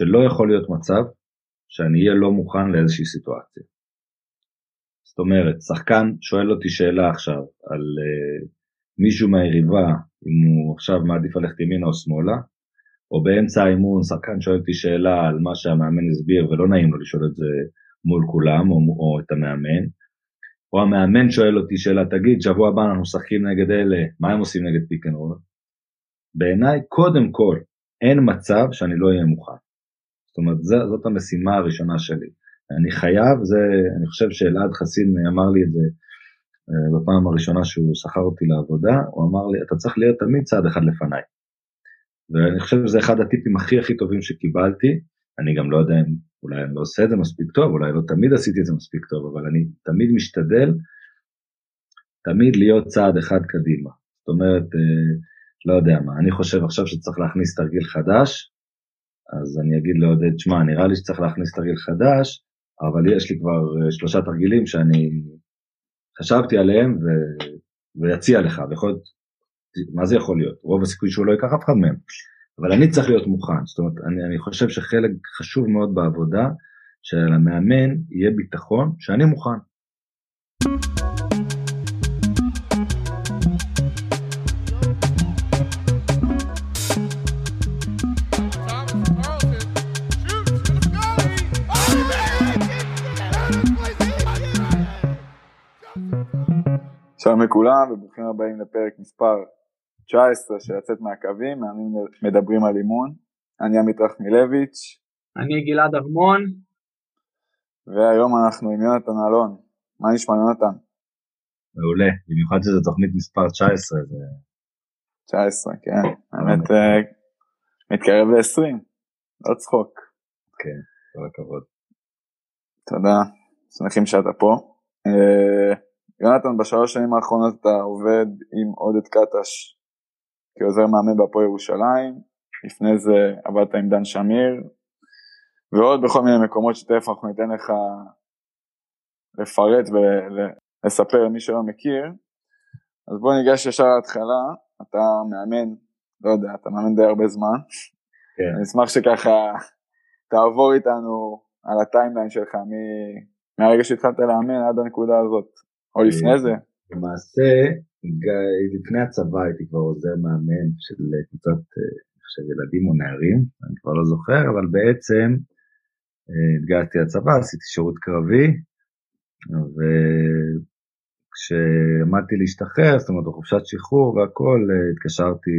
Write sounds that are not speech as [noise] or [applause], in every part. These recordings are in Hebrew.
שלא יכול להיות מצב שאני אהיה לא מוכן לאיזושהי סיטואציה. זאת אומרת, שחקן שואל אותי שאלה עכשיו על uh, מישהו מהיריבה, אם הוא עכשיו מעדיף ללכת ימינה או שמאלה, או באמצע האימון שחקן שואל אותי שאלה על מה שהמאמן הסביר ולא נעים לו לשאול את זה מול כולם או, או את המאמן, או המאמן שואל אותי שאלה, תגיד, שבוע הבא אנחנו משחקים נגד אלה, מה הם עושים נגד pick and roll? בעיניי, קודם כל, אין מצב שאני לא אהיה מוכן. זאת אומרת, זאת המשימה הראשונה שלי. אני חייב, זה, אני חושב שאלעד חסין אמר לי את זה אה, בפעם הראשונה שהוא שכר אותי לעבודה, הוא אמר לי, אתה צריך להיות תמיד צעד אחד לפניי. ואני חושב שזה אחד הטיפים הכי הכי טובים שקיבלתי, אני גם לא יודע אם אולי אני לא עושה את זה מספיק טוב, אולי לא תמיד עשיתי את זה מספיק טוב, אבל אני תמיד משתדל תמיד להיות צעד אחד קדימה. זאת אומרת, אה, לא יודע מה, אני חושב עכשיו שצריך להכניס תרגיל חדש, אז אני אגיד לעודד, שמע, נראה לי שצריך להכניס תרגיל חדש, אבל יש לי כבר אה, שלושה תרגילים שאני חשבתי עליהם ו... ויציע לך, ויכול להיות, מה זה יכול להיות? רוב הסיכוי שהוא לא ייקח אף אחד מהם, אבל אני צריך להיות מוכן, זאת אומרת, אני, אני חושב שחלק חשוב מאוד בעבודה, שלמאמן יהיה ביטחון שאני מוכן. שלום לכולם וברוכים הבאים לפרק מספר 19 של לצאת מהקווים, מאמנים מדברים על אימון. אני עמית רחמילביץ'. אני גלעד ארמון. והיום אנחנו עם יונתן אלון. מה נשמע יונתן? מעולה, במיוחד שזו תוכנית מספר 19. זה... 19, כן. האמת אה, מתקרב ל-20, לא צחוק. כן, כל הכבוד. תודה, שמחים שאתה פה. יונתן, בשלוש שנים האחרונות אתה עובד עם עודד קטש כעוזר מאמן בהפועל ירושלים, לפני זה עבדת עם דן שמיר, ועוד בכל מיני מקומות שתכף אנחנו ניתן לך לפרט ולספר למי שלא מכיר. אז בוא ניגש ישר להתחלה, אתה מאמן, לא יודע, אתה מאמן די הרבה זמן. כן. אני אשמח שככה תעבור איתנו על הטיימליין שלך מהרגע שהתחלת לאמן עד הנקודה הזאת. או לפני זה. למעשה, לפני הצבא הייתי כבר עוזר מאמן של קבוצת, עכשיו ילדים או נערים, אני כבר לא זוכר, אבל בעצם אה, התגייסתי לצבא, עשיתי שירות קרבי, וכשעמדתי להשתחרר, זאת אומרת בחופשת שחרור והכל, אה, התקשרתי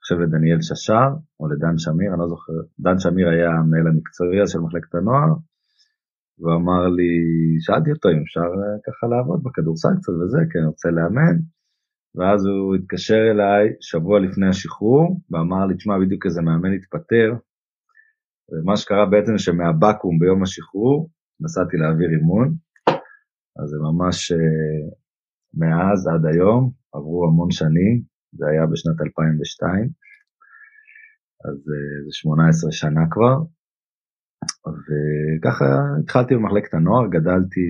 עכשיו לדניאל ששר, או לדן שמיר, אני לא זוכר, דן שמיר היה המנהל המקצועי של מחלקת הנוער, והוא אמר לי, שאלתי אותו אם אפשר אה, ככה לעבוד בכדורסל קצת וזה, כי אני רוצה לאמן. ואז הוא התקשר אליי שבוע לפני השחרור, ואמר לי, תשמע, בדיוק איזה מאמן התפטר. ומה שקרה בעצם שמהבקו"ם ביום השחרור, נסעתי להעביר אימון, אז זה ממש אה, מאז עד היום, עברו המון שנים, זה היה בשנת 2002, אז אה, זה 18 שנה כבר, וככה התחלתי במחלקת הנוער, גדלתי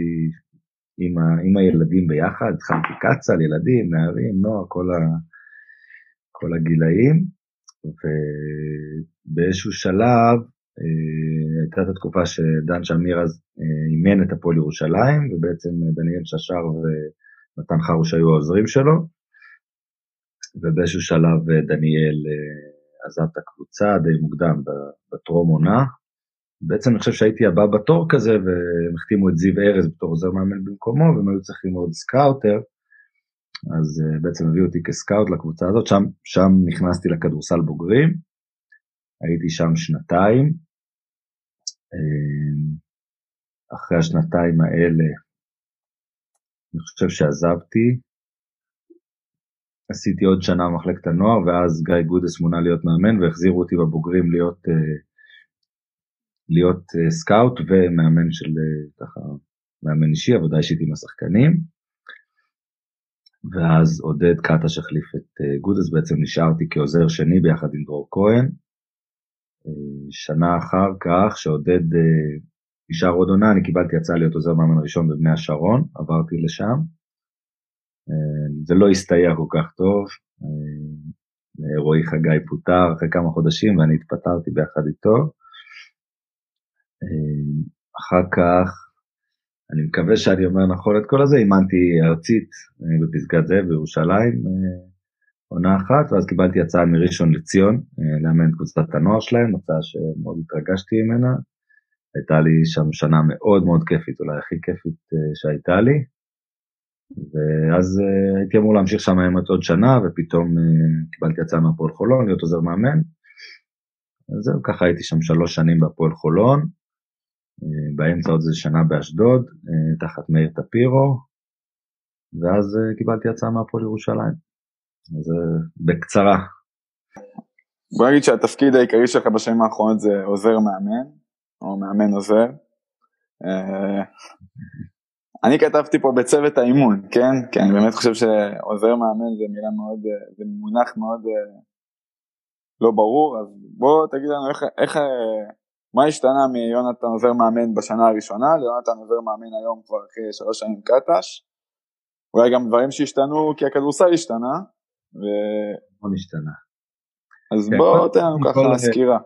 עם, ה, עם הילדים ביחד, התחלתי קצ"ל, ילדים, נערים, נוער, כל, ה, כל הגילאים, ובאיזשהו שלב אה, הייתה את התקופה שדן שמיר אז אה, אימן את הפועל ירושלים, ובעצם דניאל ששר ונתן חרוש היו העוזרים שלו, ובאיזשהו שלב דניאל אה, עזב את הקבוצה די מוקדם בטרום עונה, בעצם אני חושב שהייתי הבא בתור כזה, והם החתימו את זיו ארז בתור עוזר מאמן במקומו, והם היו צריכים עוד scouter, אז uh, בעצם הביאו אותי כ scout לקבוצה הזאת, שם, שם נכנסתי לכדורסל בוגרים, הייתי שם שנתיים, אה, אחרי השנתיים האלה, אני חושב שעזבתי, עשיתי עוד שנה במחלקת הנוער, ואז גיא גודס מונה להיות מאמן, והחזירו אותי בבוגרים להיות אה, להיות אה, סקאוט ומאמן של אה, ככה, מאמן אישי, עבודה אישית עם השחקנים. ואז עודד קטש החליף את אה, גודס, בעצם נשארתי כעוזר שני ביחד עם דרור כהן. שנה אחר כך, שעודד נשאר עוד עונה, אני קיבלתי הצעה להיות עוזר מאמן ראשון בבני השרון, עברתי לשם. זה לא הסתייע כל כך טוב. רועי חגי פוטר אחרי כמה חודשים ואני התפטרתי ביחד איתו. אחר כך, אני מקווה שאני אומר נכון את כל הזה, אימנתי ארצית בפסגת זאב בירושלים, עונה אחת, ואז קיבלתי הצעה מראשון לציון, לאמן קבוצת הנוער שלהם, הצעה שמאוד התרגשתי ממנה. הייתה לי שם שנה מאוד מאוד כיפית, אולי הכי כיפית שהייתה לי. ואז הייתי אמור להמשיך שם עם עוד שנה, ופתאום קיבלתי הצעה מהפועל חולון להיות עוזר מאמן. אז זהו, ככה הייתי שם שלוש שנים בהפועל חולון, באמצע עוד איזה שנה באשדוד, uh, תחת מאיר טפירו, ואז uh, קיבלתי הצעה מהפועל ירושלים. אז בקצרה. בוא נגיד שהתפקיד העיקרי שלך בשנים האחרונות זה עוזר מאמן, או מאמן עוזר. אני כתבתי פה בצוות האימון, כן? כי אני באמת חושב שעוזר מאמן זה מילה מאוד, זה מונח מאוד אה, לא ברור, אז בוא תגיד לנו איך, איך, מה השתנה מיונתן עוזר מאמן בשנה הראשונה ליונתן עוזר מאמן היום כבר אחרי שלוש שנים קטש, אולי גם דברים שהשתנו כי הכדורסל השתנה. ו... בוא נשתנה. אז כן, בוא תן לנו ככה סקירה.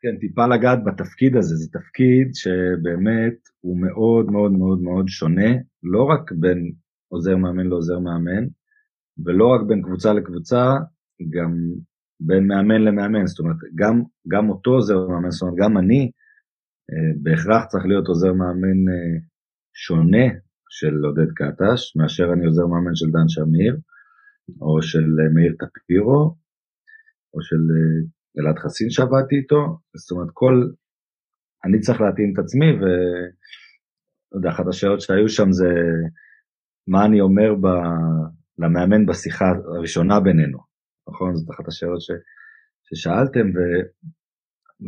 כן, טיפה לגעת בתפקיד הזה, זה תפקיד שבאמת הוא מאוד מאוד מאוד מאוד שונה, לא רק בין עוזר מאמן לעוזר מאמן, ולא רק בין קבוצה לקבוצה, גם בין מאמן למאמן, זאת אומרת, גם, גם אותו עוזר מאמן, זאת אומרת, גם אני, אה, בהכרח צריך להיות עוזר מאמן אה, שונה של עודד קטש, מאשר אני עוזר מאמן של דן שמיר, או של אה, מאיר טפירו, או של אלעד חסין שעבדתי איתו, זאת אומרת כל, אני צריך להתאים את עצמי ו... לא יודע, אחת השאלות שהיו שם זה מה אני אומר ב... למאמן בשיחה הראשונה בינינו, נכון? זאת אחת השאלות ש... ששאלתם ו...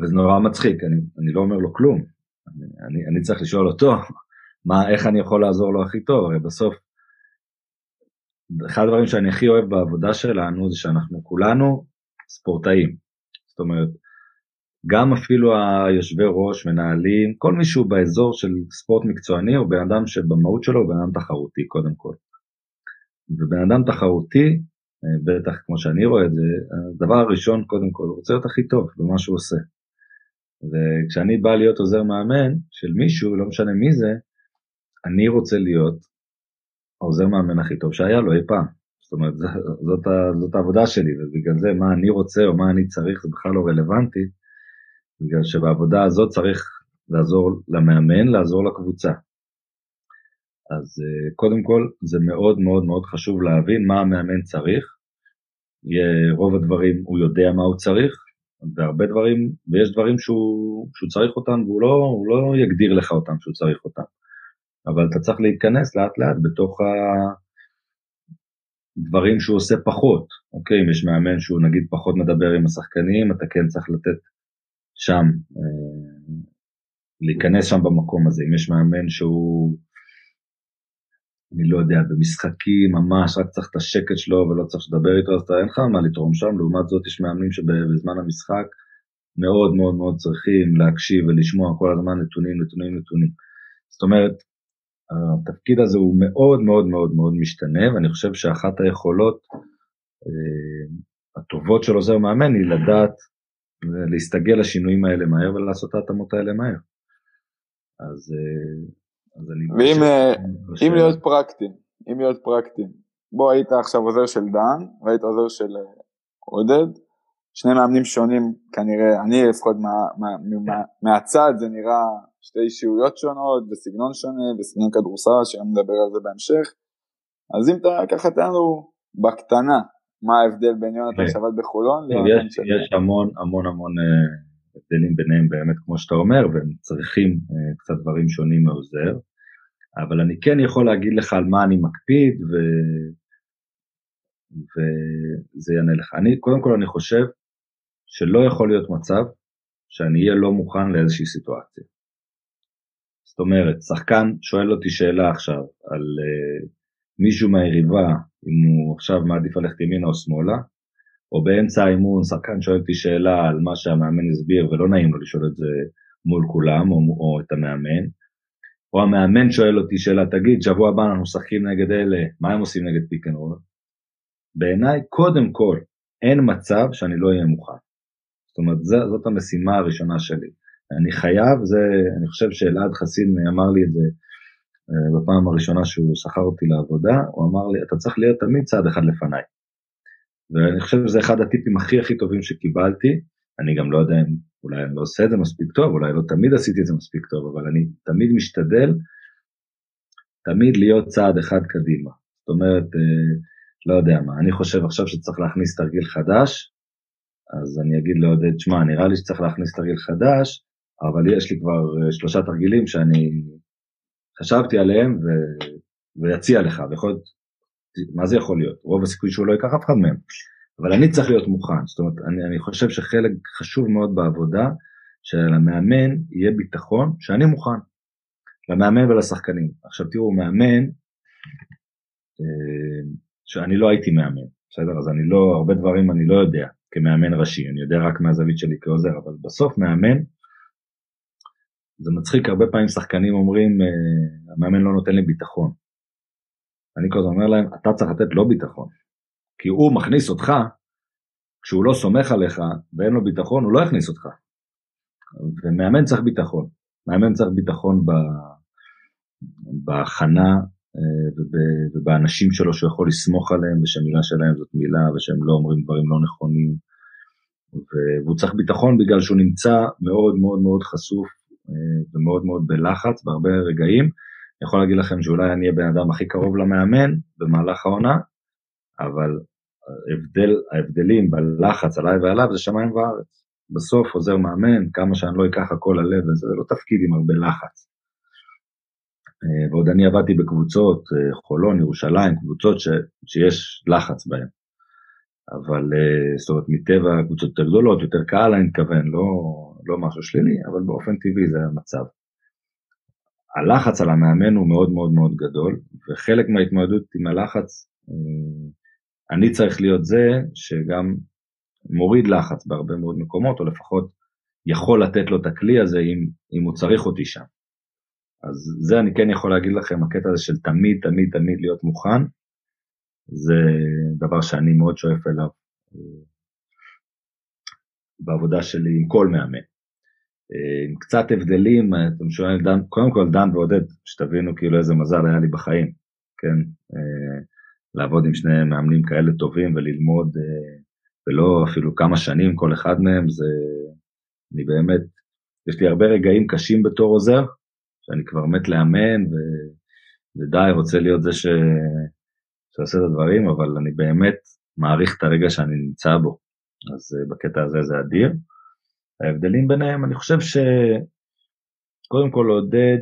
וזה נורא מצחיק, אני, אני לא אומר לו כלום, אני, אני, אני צריך לשאול אותו מה, איך אני יכול לעזור לו הכי טוב, הרי בסוף אחד הדברים שאני הכי אוהב בעבודה שלנו זה שאנחנו כולנו ספורטאים. זאת אומרת, גם אפילו היושבי ראש, מנהלים, כל מישהו באזור של ספורט מקצועני הוא בן אדם שבמהות שלו הוא בן אדם תחרותי קודם כל. ובן אדם תחרותי, בטח כמו שאני רואה את זה, הדבר הראשון קודם כל הוא רוצה להיות הכי טוב במה שהוא עושה. וכשאני בא להיות עוזר מאמן של מישהו, לא משנה מי זה, אני רוצה להיות העוזר מאמן הכי טוב שהיה לו אי פעם. זאת אומרת, זאת, זאת העבודה שלי, ובגלל זה מה אני רוצה או מה אני צריך זה בכלל לא רלוונטי, בגלל שבעבודה הזאת צריך לעזור למאמן, לעזור לקבוצה. אז אה, קודם כל זה מאוד מאוד מאוד חשוב להבין מה המאמן צריך. רוב הדברים הוא יודע מה הוא צריך, והרבה דברים, ויש דברים שהוא, שהוא צריך אותם והוא לא, לא יגדיר לך אותם שהוא צריך אותם. אבל אתה צריך להיכנס לאט לאט בתוך ה... דברים שהוא עושה פחות, אוקיי, אם יש מאמן שהוא נגיד פחות מדבר עם השחקנים, אתה כן צריך לתת שם, אה, להיכנס שם במקום הזה, אם יש מאמן שהוא, אני לא יודע, במשחקים ממש רק צריך את השקט שלו ולא צריך לדבר איתו, אז אין לך מה לתרום שם, לעומת זאת יש מאמנים שבזמן המשחק מאוד מאוד מאוד צריכים להקשיב ולשמוע כל הזמן נתונים, נתונים, נתונים. זאת אומרת, התפקיד הזה הוא מאוד מאוד מאוד מאוד משתנה, ואני חושב שאחת היכולות אה, הטובות של עוזר מאמן היא לדעת להסתגל לשינויים האלה מהר ולעשות את ההתאמות האלה מהר. אז, אה. ואם אה, אם להיות פרקטיים, אם להיות פרקטיים, בוא היית עכשיו עוזר של דן והיית עוזר של עודד, שני מאמנים שונים כנראה, אני לפחות מה, מה, מה, מהצד זה נראה שתי אישיויות שונות וסגנון שונה וסגנון כדורסל שגם נדבר על זה בהמשך. אז אם אתה ככה תן לנו בקטנה מה ההבדל בין יונתן כן. שעבד בחולון יש, יש המון המון המון uh, הבדלים ביניהם באמת כמו שאתה אומר והם צריכים קצת דברים שונים מעוזר אבל אני כן יכול להגיד לך על מה אני מקפיד ו... וזה יענה לך. אני, קודם כל אני חושב שלא יכול להיות מצב שאני אהיה לא מוכן לאיזושהי סיטואציה. זאת אומרת, שחקן שואל אותי שאלה עכשיו על אה, מישהו מהיריבה, אם הוא עכשיו מעדיף ללכת ימינה או שמאלה, או באמצע האימון שחקן שואל אותי שאלה על מה שהמאמן הסביר ולא נעים לו לשאול את זה מול כולם או, או את המאמן, או המאמן שואל אותי שאלה, תגיד, שבוע הבא אנחנו משחקים נגד אלה, מה הם עושים נגד פיק אנד רול? בעיניי, קודם כל, אין מצב שאני לא אהיה מוכן. זאת אומרת, זאת המשימה הראשונה שלי. אני חייב, זה, אני חושב שאלעד חסין אמר לי את זה אה, בפעם הראשונה שהוא שכר אותי לעבודה, הוא אמר לי, אתה צריך להיות תמיד צעד אחד לפניי. ואני חושב שזה אחד הטיפים הכי הכי טובים שקיבלתי, אני גם לא יודע אם אולי אני לא עושה את זה מספיק טוב, אולי לא תמיד עשיתי את זה מספיק טוב, אבל אני תמיד משתדל תמיד להיות צעד אחד קדימה. זאת אומרת, אה, לא יודע מה, אני חושב עכשיו שצריך להכניס תרגיל חדש, אז אני אגיד לעודד, שמע, נראה לי שצריך להכניס תרגיל חדש, אבל יש לי כבר אה, שלושה תרגילים שאני חשבתי עליהם ו... ויציע לך, ויכול מה זה יכול להיות? רוב הסיכוי שהוא לא ייקח אף אחד מהם. אבל אני צריך להיות מוכן, זאת אומרת, אני, אני חושב שחלק חשוב מאוד בעבודה, שלמאמן יהיה ביטחון שאני מוכן, למאמן ולשחקנים. עכשיו תראו, מאמן, אה, שאני לא הייתי מאמן, בסדר? אז אני לא, הרבה דברים אני לא יודע כמאמן ראשי, אני יודע רק מהזווית שלי כעוזר, אבל בסוף מאמן, זה מצחיק, הרבה פעמים שחקנים אומרים, אה, המאמן לא נותן לי ביטחון. אני כל הזמן אומר להם, אתה צריך לתת לו ביטחון. כי הוא מכניס אותך, כשהוא לא סומך עליך ואין לו ביטחון, הוא לא יכניס אותך. ומאמן צריך ביטחון. מאמן צריך ביטחון ב... בהכנה אה, ובאנשים שלו שהוא יכול לסמוך עליהם ושהמילה שלהם זאת מילה ושהם לא אומרים דברים לא נכונים. והוא צריך ביטחון בגלל שהוא נמצא מאוד מאוד מאוד חשוף אה, ומאוד מאוד בלחץ בהרבה רגעים. אני יכול להגיד לכם שאולי אני אהיה בן אדם הכי קרוב למאמן במהלך העונה, אבל ההבדל, ההבדלים בלחץ עליי ועליו זה שמיים וארץ. בסוף עוזר מאמן, כמה שאני לא אקח הכל ללב, וזה לא תפקיד עם הרבה לחץ. אה, ועוד אני עבדתי בקבוצות, אה, חולון, ירושלים, קבוצות ש, שיש לחץ בהן. אבל אה, זאת אומרת, מטבע קבוצות יותר גדולות, יותר קהל אני מתכוון, לא, לא משהו שלילי, אבל באופן טבעי זה המצב. הלחץ על המאמן הוא מאוד מאוד מאוד גדול, וחלק מההתמודדות עם הלחץ אני צריך להיות זה שגם מוריד לחץ בהרבה מאוד מקומות, או לפחות יכול לתת לו את הכלי הזה אם, אם הוא צריך אותי שם. אז זה אני כן יכול להגיד לכם, הקטע הזה של תמיד תמיד תמיד להיות מוכן, זה דבר שאני מאוד שואף אליו אה, בעבודה שלי עם כל מאמן. אה, עם קצת הבדלים, אתם שואלים, קודם כל דן ועודד, שתבינו כאילו איזה מזל היה לי בחיים, כן? לעבוד עם שני מאמנים כאלה טובים וללמוד, אה, ולא אפילו כמה שנים כל אחד מהם, זה, אני באמת, יש לי הרבה רגעים קשים בתור עוזר, שאני כבר מת לאמן, ו, ודי, רוצה להיות זה ש, שעושה את הדברים, אבל אני באמת מעריך את הרגע שאני נמצא בו, אז אה, בקטע הזה זה אדיר. ההבדלים ביניהם, אני חושב שקודם כל לעודד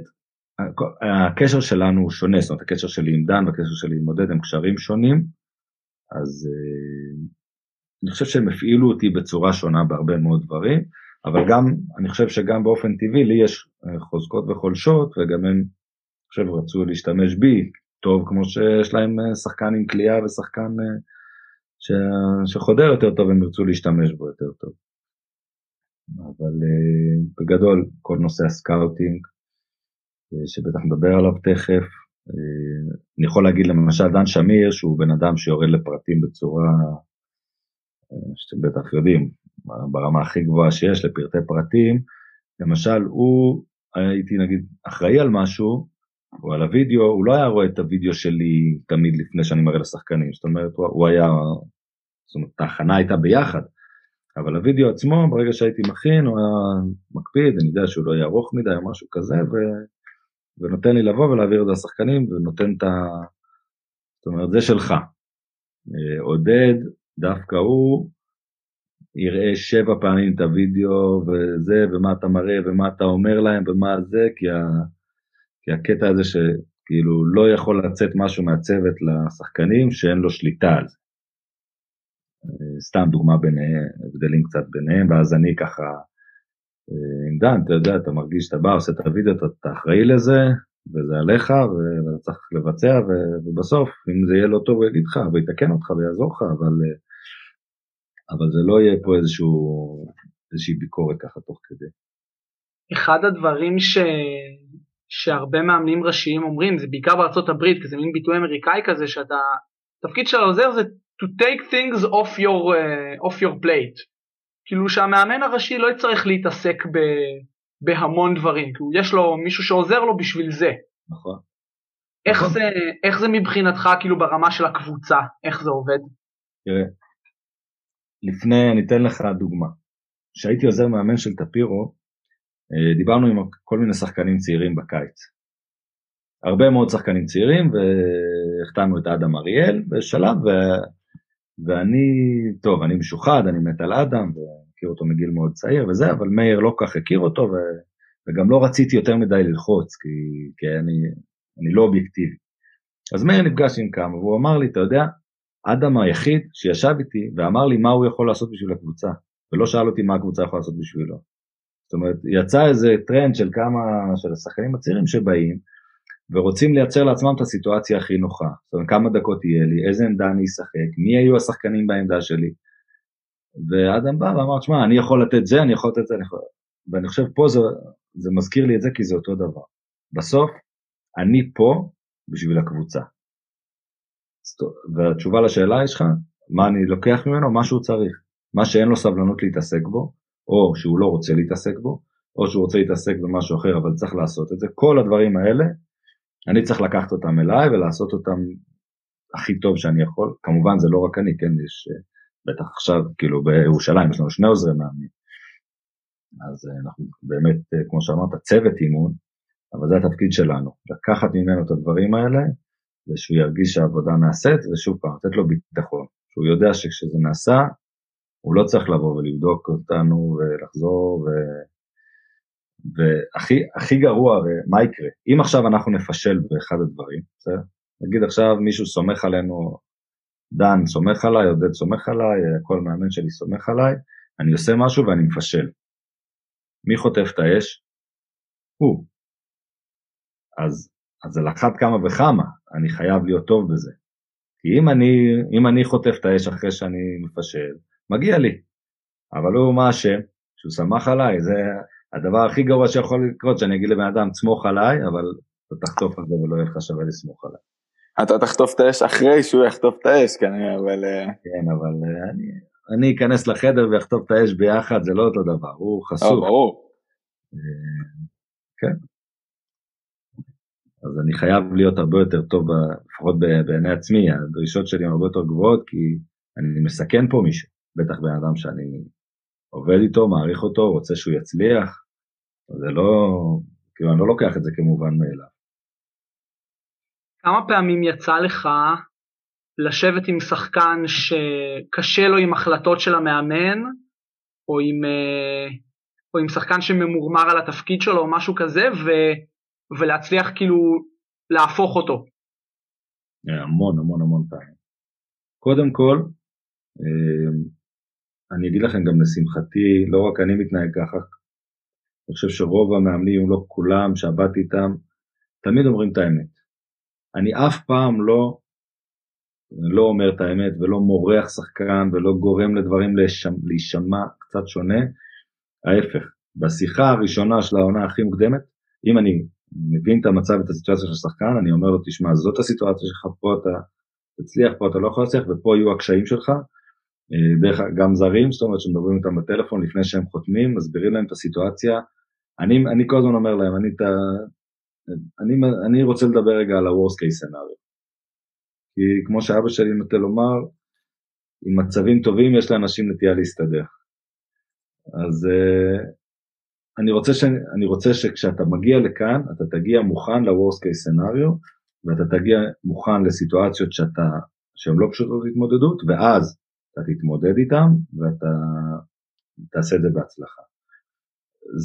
הקשר שלנו הוא שונה, זאת אומרת הקשר שלי עם דן והקשר שלי עם עודד הם קשרים שונים, אז אה, אני חושב שהם הפעילו אותי בצורה שונה בהרבה מאוד דברים, אבל גם, אני חושב שגם באופן טבעי לי יש אה, חוזקות וחולשות, וגם הם, אני חושב, רצו להשתמש בי טוב כמו שיש להם אה, שחקן עם קליעה ושחקן ש... שחודר יותר טוב, הם ירצו להשתמש בו יותר טוב. אבל בגדול, כל נושא ה scouting, שבטח נדבר עליו תכף. אה, אני יכול להגיד למשל דן שמיר שהוא בן אדם שיורד לפרטים בצורה אה, שאתם בטח יודעים ברמה הכי גבוהה שיש לפרטי פרטים. למשל הוא הייתי נגיד אחראי על משהו או על הוידאו הוא לא היה רואה את הוידאו שלי תמיד לפני שאני מראה לשחקנים זאת אומרת הוא היה זאת אומרת ההכנה הייתה ביחד אבל הוידאו עצמו ברגע שהייתי מכין הוא היה מקפיד אני יודע שהוא לא יהיה ארוך מדי או משהו כזה ו... ונותן לי לבוא ולהעביר את זה לשחקנים, ונותן את ה... זאת אומרת, זה שלך. אה, עודד, דווקא הוא יראה שבע פעמים את הוידאו וזה, ומה אתה מראה, ומה אתה אומר להם, ומה זה, כי, ה... כי הקטע הזה שכאילו לא יכול לצאת משהו מהצוות לשחקנים שאין לו שליטה על זה. אה, סתם דוגמה ביניהם, הבדלים קצת ביניהם, ואז אני ככה עם דן, אתה יודע, אתה מרגיש שאתה בא, עושה את הוידאו, אתה, אתה אחראי לזה, וזה עליך, ואתה צריך לבצע, ובסוף, אם זה יהיה לא טוב, הוא יגיד לך, ויתקן אותך ויעזור לך, אבל, אבל זה לא יהיה פה איזשהו, איזושהי ביקורת ככה תוך כדי. אחד הדברים ש... שהרבה מאמנים ראשיים אומרים, זה בעיקר בארצות הברית, כי זה מין ביטוי אמריקאי כזה, שאתה, התפקיד של העוזר זה to take things off your, uh, off your plate. כאילו שהמאמן הראשי לא יצטרך להתעסק ב, בהמון דברים, כי יש לו מישהו שעוזר לו בשביל זה. נכון. איך, נכון. זה, איך זה מבחינתך כאילו ברמה של הקבוצה, איך זה עובד? תראה, לפני, אני אתן לך דוגמה. כשהייתי עוזר מאמן של טפירו, אה, דיברנו עם כל מיני שחקנים צעירים בקיץ. הרבה מאוד שחקנים צעירים, והחתמנו את אדם אריאל בשלב. ואני, טוב, אני משוחד, אני מת על אדם, והכיר אותו מגיל מאוד צעיר וזה, אבל מאיר לא כל כך הכיר אותו, ו... וגם לא רציתי יותר מדי ללחוץ, כי, כי אני, אני לא אובייקטיבי. אז מאיר נפגש עם כמה, והוא אמר לי, אתה יודע, אדם היחיד שישב איתי ואמר לי מה הוא יכול לעשות בשביל הקבוצה, ולא שאל אותי מה הקבוצה יכולה לעשות בשבילו. זאת אומרת, יצא איזה טרנד של כמה, של השחקנים הצעירים שבאים, ורוצים לייצר לעצמם את הסיטואציה הכי נוחה. זאת אומרת, כמה דקות יהיה לי, איזה עמדה אני אשחק, מי היו השחקנים בעמדה שלי. ואדם בא ואמר, שמע, אני יכול לתת זה, אני יכול לתת זה, אני יכול... ואני חושב פה זה, זה מזכיר לי את זה כי זה אותו דבר. בסוף, אני פה בשביל הקבוצה. והתשובה לשאלה שלך, מה אני לוקח ממנו? מה שהוא צריך. מה שאין לו סבלנות להתעסק בו, או שהוא לא רוצה להתעסק בו, או שהוא רוצה להתעסק במשהו אחר אבל צריך לעשות את זה, כל הדברים האלה, אני צריך לקחת אותם אליי ולעשות אותם הכי טוב שאני יכול, כמובן זה לא רק אני, כן, יש אה, בטח עכשיו, כאילו בירושלים יש לנו שני עוזרי מאמנים, אז אה, אנחנו באמת, אה, כמו שאמרת, צוות אימון, אבל זה התפקיד שלנו, לקחת ממנו את הדברים האלה, ושהוא ירגיש שהעבודה נעשית, ושוב פעם, לתת לו ביטחון, שהוא יודע שכשזה נעשה, הוא לא צריך לבוא ולבדוק אותנו ולחזור, ו... והכי גרוע, הרי מה יקרה? אם עכשיו אנחנו נפשל באחד הדברים, בסדר? נגיד עכשיו מישהו סומך עלינו, דן סומך עליי, עודד סומך עליי, כל מאמן שלי סומך עליי, אני עושה משהו ואני מפשל. מי חוטף את האש? הוא. אז, אז על אחת כמה וכמה אני חייב להיות טוב בזה. כי אם אני, אם אני חוטף את האש אחרי שאני מפשל, מגיע לי. אבל הוא מה אשם? שהוא שמח עליי, זה הדבר הכי גרוע שיכול לקרות, שאני אגיד לבן אדם, סמוך עליי, אבל אתה תחטוף על זה ולא יהיה לך שווה לסמוך עליי. אתה תחטוף את האש אחרי שהוא יחטוף את האש כנראה, אבל... אה, כן, אבל אה, אני, אני אכנס לחדר ואחטוף את האש ביחד, זה לא אותו דבר, הוא חשוף. לא, ברור. אה, כן. אז אני חייב להיות הרבה יותר טוב, לפחות בעיני עצמי, הדרישות שלי הן הרבה יותר גבוהות, כי אני מסכן פה מישהו. בטח בן אדם שאני עובד איתו, מעריך אותו, רוצה שהוא יצליח, זה לא, כאילו אני לא לוקח את זה כמובן מאליו. כמה פעמים יצא לך לשבת עם שחקן שקשה לו עם החלטות של המאמן, או עם, אה, או עם שחקן שממורמר על התפקיד שלו או משהו כזה, ו, ולהצליח כאילו להפוך אותו? המון המון המון פעמים. קודם כל, אה, אני אגיד לכם גם לשמחתי, לא רק אני מתנהג ככה, אני חושב שרוב המאמנים, אם לא כולם, שעבדתי איתם, תמיד אומרים את האמת. אני אף פעם לא, לא אומר את האמת ולא מורח שחקן ולא גורם לדברים להישמע קצת שונה, ההפך. בשיחה הראשונה של העונה הכי מוקדמת, אם אני מבין את המצב ואת הסיטואציה של השחקן, אני אומר לו, תשמע, זאת הסיטואציה שלך, פה אתה תצליח, פה אתה לא יכול להצליח, ופה יהיו הקשיים שלך, דרך גם זרים, זאת אומרת שמדברים איתם בטלפון לפני שהם חותמים, מסבירים להם את הסיטואציה. אני, אני כל הזמן אומר להם, אני, אני, אני רוצה לדבר רגע על ה-Worst case scenario. כי כמו שאבא שלי נוטה לומר, עם מצבים טובים יש לאנשים נטייה להסתדר. אז uh, אני, רוצה ש, אני רוצה שכשאתה מגיע לכאן, אתה תגיע מוכן ל-Worst case scenario, ואתה תגיע מוכן לסיטואציות שאתה, שהן לא פשוטות להתמודדות, ואז אתה תתמודד איתם ואתה תעשה את זה בהצלחה.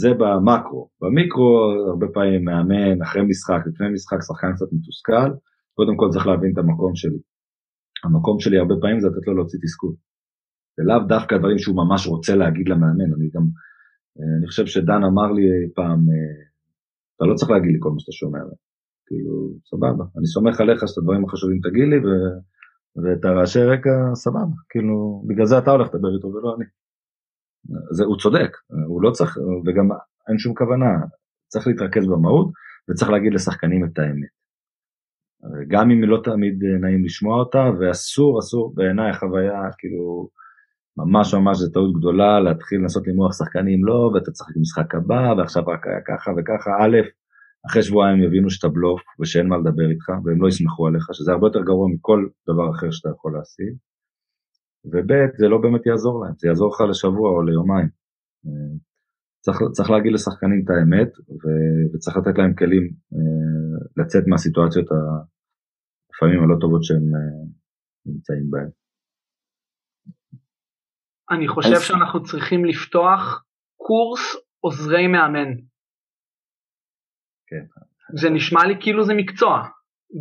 זה במקרו. במיקרו הרבה פעמים מאמן אחרי משחק, לפני משחק, שחקן קצת מתוסכל, קודם כל צריך להבין את המקום שלי. המקום שלי הרבה פעמים זה לתת לו להוציא תסכול. זה לאו דווקא דברים שהוא ממש רוצה להגיד למאמן, אני גם, אני חושב שדן אמר לי פעם, אתה לא צריך להגיד לי כל מה שאתה שומע, כאילו, סבבה, אני סומך עליך שאת הדברים החשובים תגיד לי, ואת הרעשי רקע סבבה, כאילו בגלל זה אתה הולך לדבר איתו ולא אני. זה, הוא צודק, הוא לא צריך, וגם אין שום כוונה, צריך להתרכז במהות וצריך להגיד לשחקנים את האמת. גם אם לא תמיד נעים לשמוע אותה, ואסור, אסור, בעיניי החוויה, כאילו, ממש ממש זו טעות גדולה להתחיל לנסות למרוח שחקנים לא, ואתה צריך משחק הבא, ועכשיו רק היה ככה וככה, א', אחרי שבועיים יבינו שאתה בלוף ושאין מה לדבר איתך, והם לא יסמכו עליך, שזה הרבה יותר גרוע מכל דבר אחר שאתה יכול להשיג. וב', זה לא באמת יעזור להם, זה יעזור לך לשבוע או ליומיים. צריך, צריך להגיד לשחקנים את האמת, ו, וצריך לתת להם כלים אה, לצאת מהסיטואציות לפעמים הלא טובות שהם אה, נמצאים בהן. אני חושב אז... שאנחנו צריכים לפתוח קורס עוזרי מאמן. כן. זה נשמע לי כאילו זה מקצוע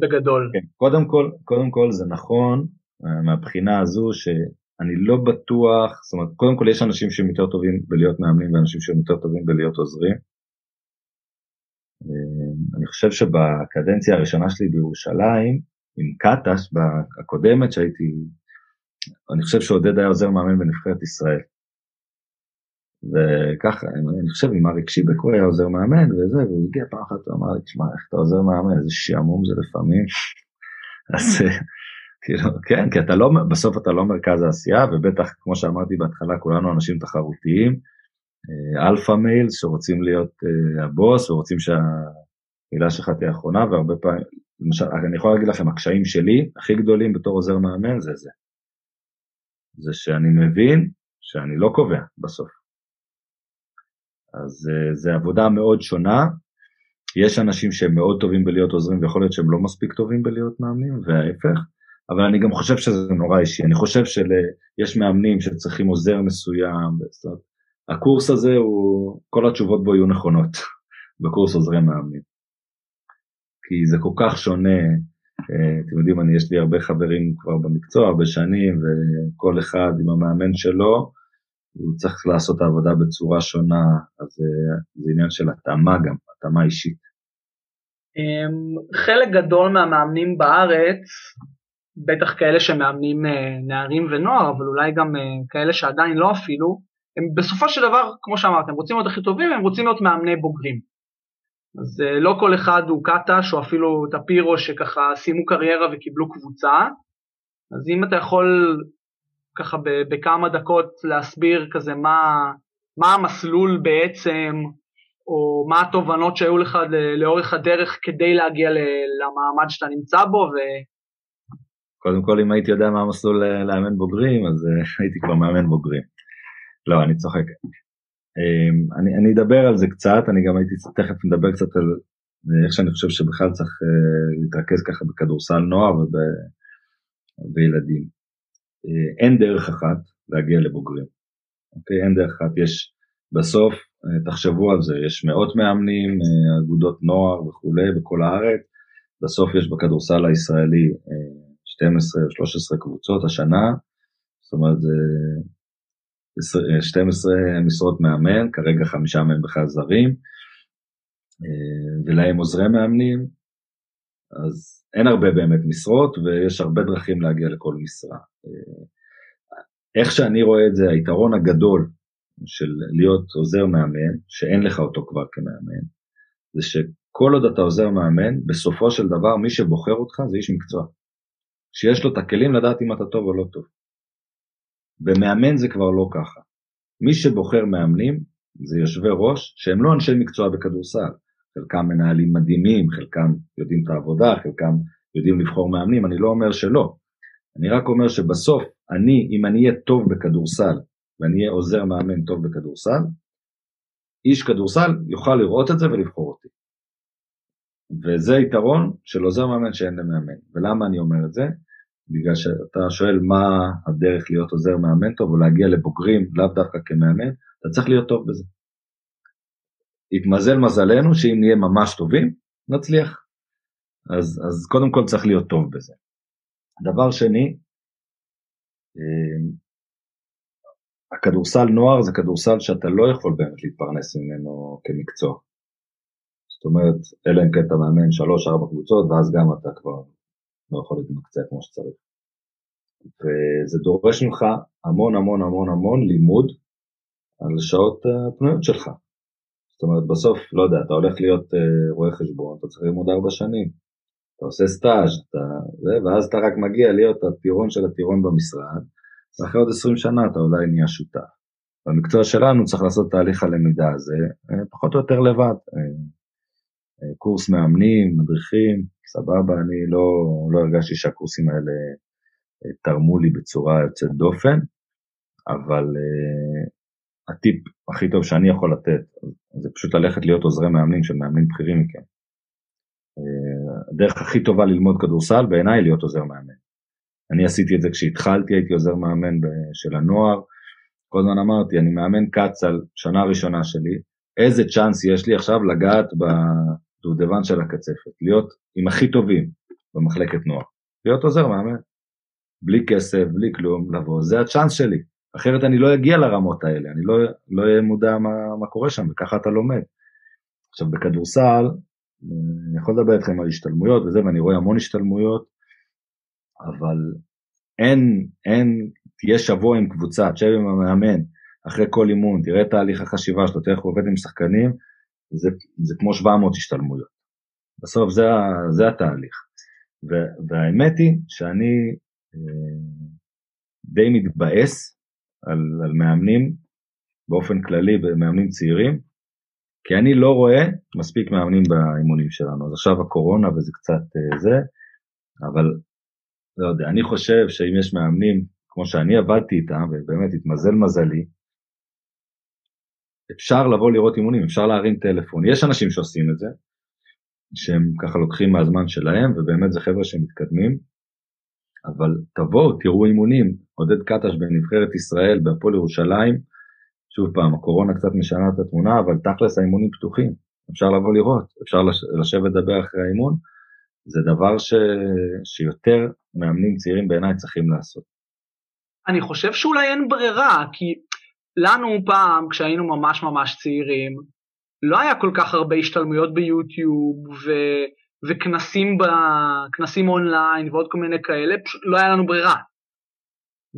בגדול. כן. קודם כל, קודם כל זה נכון אה, מהבחינה הזו שאני לא בטוח, זאת אומרת, קודם כל יש אנשים שהם יותר טובים בלהיות מאמנים ואנשים שהם יותר טובים בלהיות עוזרים. אה, אני חושב שבקדנציה הראשונה שלי בירושלים, עם קטש, הקודמת שהייתי אני חושב שעודד היה עוזר מאמן בנבחרת ישראל. וככה, אני חושב עם אריק שיבק הוא היה עוזר מאמן וזה, והוא הגיע פעם אחת, הוא אמר לי, תשמע, איך אתה עוזר מאמן, איזה שעמום זה לפעמים. [laughs] אז כאילו, כן, כי אתה לא, בסוף אתה לא מרכז העשייה, ובטח, כמו שאמרתי בהתחלה, כולנו אנשים תחרותיים, אה, alpha males שרוצים להיות אה, הבוס ורוצים שהמילה שלך תהיה אחרונה, והרבה פעמים, למשל, אני יכול להגיד לכם, הקשיים שלי הכי גדולים בתור עוזר מאמן זה זה. זה שאני מבין שאני לא קובע בסוף. אז אה, זה עבודה מאוד שונה, יש אנשים שהם מאוד טובים בלהיות עוזרים ויכול להיות שהם לא מספיק טובים בלהיות מאמנים וההפך, אבל אני גם חושב שזה נורא אישי, אני חושב שיש מאמנים שצריכים עוזר מסוים, אומרת, הקורס הזה הוא, כל התשובות בו יהיו נכונות [laughs] בקורס עוזרי מאמנים. כי זה כל כך שונה אה, אתם יודעים, אני, יש לי הרבה חברים כבר במקצוע, הרבה שנים, וכל אחד עם המאמן שלו, הוא צריך לעשות את העבודה בצורה שונה, אז אה, זה עניין של התאמה גם, התאמה אישית. אמ, חלק גדול מהמאמנים בארץ, בטח כאלה שמאמנים אה, נערים ונוער, אבל אולי גם כאלה שעדיין לא אפילו, הם בסופו של דבר, כמו שאמרתם, רוצים להיות הכי טובים, הם רוצים להיות מאמני בוגרים. אז אה, לא כל אחד הוא קטש או אפילו טפירו שככה סיימו קריירה וקיבלו קבוצה, אז אם אתה יכול ככה בכמה דקות להסביר כזה מה, מה המסלול בעצם, או מה התובנות שהיו לך לאורך הדרך כדי להגיע למעמד שאתה נמצא בו. ו... קודם כל אם הייתי יודע מה המסלול לאמן בוגרים אז אה, [laughs] הייתי כבר מאמן בוגרים. לא, אני צוחק. אמ, אני, אני אדבר על זה קצת, אני גם הייתי תכף מדבר קצת על איך שאני חושב שבכלל צריך להתרכז ככה בכדורסל נוער ובילדים. Uh, אין דרך אחת להגיע לבוגרים, אוקיי? אין דרך אחת, יש בסוף, uh, תחשבו על זה, יש מאות מאמנים, uh, אגודות נוער וכולי בכל הארץ, בסוף יש בכדורסל הישראלי uh, 12-13 קבוצות השנה, זאת אומרת זה 12 משרות מאמן, כרגע חמישה מהם בכלל זרים, אה, ולהם עוזרי מאמנים, אז אין הרבה באמת משרות ויש הרבה דרכים להגיע לכל משרה. אה, איך שאני רואה את זה, היתרון הגדול של להיות עוזר מאמן, שאין לך אותו כבר כמאמן, זה שכל עוד אתה עוזר מאמן, בסופו של דבר מי שבוחר אותך זה איש מקצוע. שיש לו את הכלים לדעת אם אתה טוב או לא טוב. ומאמן זה כבר לא ככה. מי שבוחר מאמנים זה יושבי ראש שהם לא אנשי מקצוע בכדורסל, חלקם מנהלים מדהימים, חלקם יודעים את העבודה, חלקם יודעים לבחור מאמנים, אני לא אומר שלא. אני רק אומר שבסוף, אני, אם אני אהיה טוב בכדורסל, ואני אהיה עוזר מאמן טוב בכדורסל, איש כדורסל יוכל לראות את זה ולבחור אותי. וזה יתרון של עוזר מאמן שאין למאמן. ולמה אני אומר את זה? בגלל שאתה שואל מה הדרך להיות עוזר מאמן טוב או להגיע לבוגרים לאו דווקא כמאמן, אתה צריך להיות טוב בזה. התמזל מזלנו שאם נהיה ממש טובים, נצליח. אז, אז קודם כל צריך להיות טוב בזה. דבר שני, אה, הכדורסל נוער זה כדורסל שאתה לא יכול באמת להתפרנס ממנו כמקצוע. זאת אומרת, אלא אם כן אתה מאמן 3-4 קבוצות ואז גם אתה כבר לא יכול להתמקצע כמו שצריך. וזה דורש ממך המון המון המון המון לימוד על שעות הפנויות שלך. זאת אומרת, בסוף, לא יודע, אתה הולך להיות uh, רואה חשבון, אתה צריך ללמוד ארבע שנים. אתה עושה סטאז', אתה, ואז אתה רק מגיע להיות הטירון של הטירון במשרד, אז אחרי עוד 20 שנה אתה אולי נהיה שותף. במקצוע שלנו צריך לעשות תהליך הלמידה הזה, אה, פחות או יותר לבד. אה, אה, קורס מאמנים, מדריכים, סבבה, אני לא, לא הרגשתי שהקורסים האלה תרמו לי בצורה יוצאת דופן, אבל הטיפ הכי טוב שאני יכול לתת זה פשוט ללכת להיות עוזרי מאמנים של מאמנים בכירים מכם. הדרך הכי טובה ללמוד כדורסל בעיניי להיות עוזר מאמן. אני עשיתי את זה כשהתחלתי, הייתי עוזר מאמן של הנוער, כל הזמן אמרתי, אני מאמן על שנה ראשונה שלי, איזה צ'אנס יש לי עכשיו לגעת בדובדבן של הקצפת, להיות עם הכי טובים במחלקת נוער, להיות עוזר מאמן. בלי כסף, בלי כלום, לבוא, זה הצ'אנס שלי. אחרת אני לא אגיע לרמות האלה, אני לא, לא אהיה מודע מה, מה קורה שם, וככה אתה לומד. עכשיו בכדורסל, אני יכול לדבר איתכם על השתלמויות וזה, ואני רואה המון השתלמויות, אבל אין, אין, תהיה שבוע עם קבוצה, תשב עם המאמן, אחרי כל אימון, תראה את תהליך החשיבה שלו, תראה איך הוא עובד עם שחקנים, זה, זה כמו 700 השתלמויות. בסוף זה, זה התהליך. והאמת היא שאני די מתבאס על, על מאמנים באופן כללי, במאמנים צעירים, כי אני לא רואה מספיק מאמנים באימונים שלנו. אז עכשיו הקורונה וזה קצת אה, זה, אבל לא יודע, אני חושב שאם יש מאמנים, כמו שאני עבדתי איתם, ובאמת התמזל מזלי, אפשר לבוא לראות אימונים, אפשר להרים טלפון. יש אנשים שעושים את זה, שהם ככה לוקחים מהזמן שלהם, ובאמת זה חבר'ה שמתקדמים, אבל תבואו, תראו אימונים, עודד קטש בנבחרת ישראל בהפועל ירושלים, שוב פעם, הקורונה קצת משנה את התמונה, אבל תכלס האימונים פתוחים, אפשר לבוא לראות, אפשר לשבת לדבר אחרי האימון, זה דבר ש... שיותר מאמנים צעירים בעיניי צריכים לעשות. אני חושב שאולי אין ברירה, כי לנו פעם, כשהיינו ממש ממש צעירים, לא היה כל כך הרבה השתלמויות ביוטיוב, ו... וכנסים ב... אונליין ועוד כל מיני כאלה, פשוט לא היה לנו ברירה.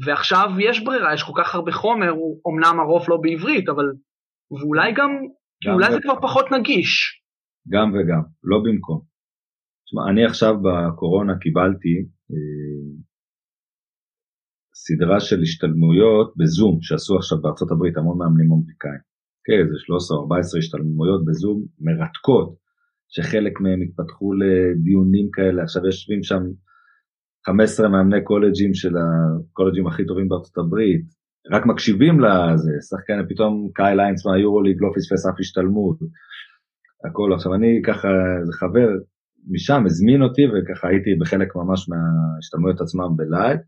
ועכשיו יש ברירה, יש כל כך הרבה חומר, הוא אמנם הרוב לא בעברית, אבל ואולי גם, גם אולי זה כבר פחות נגיש. גם וגם, לא במקום. תשמע, אני עכשיו בקורונה קיבלתי אה, סדרה של השתלמויות בזום שעשו עכשיו בארצות הברית המון מאמנים אמריקאים. כן, זה 13-14 השתלמויות בזום מרתקות, שחלק מהם התפתחו לדיונים כאלה, עכשיו יושבים שם 15 מאמני קולג'ים של הקולג'ים הכי טובים בארצות הברית, רק מקשיבים לזה, שחקן פתאום קייל היינס מהיורוליג לא פספס אף השתלמות, הכל. עכשיו אני ככה, איזה חבר משם הזמין אותי וככה הייתי בחלק ממש מההשתלמויות עצמם ב live,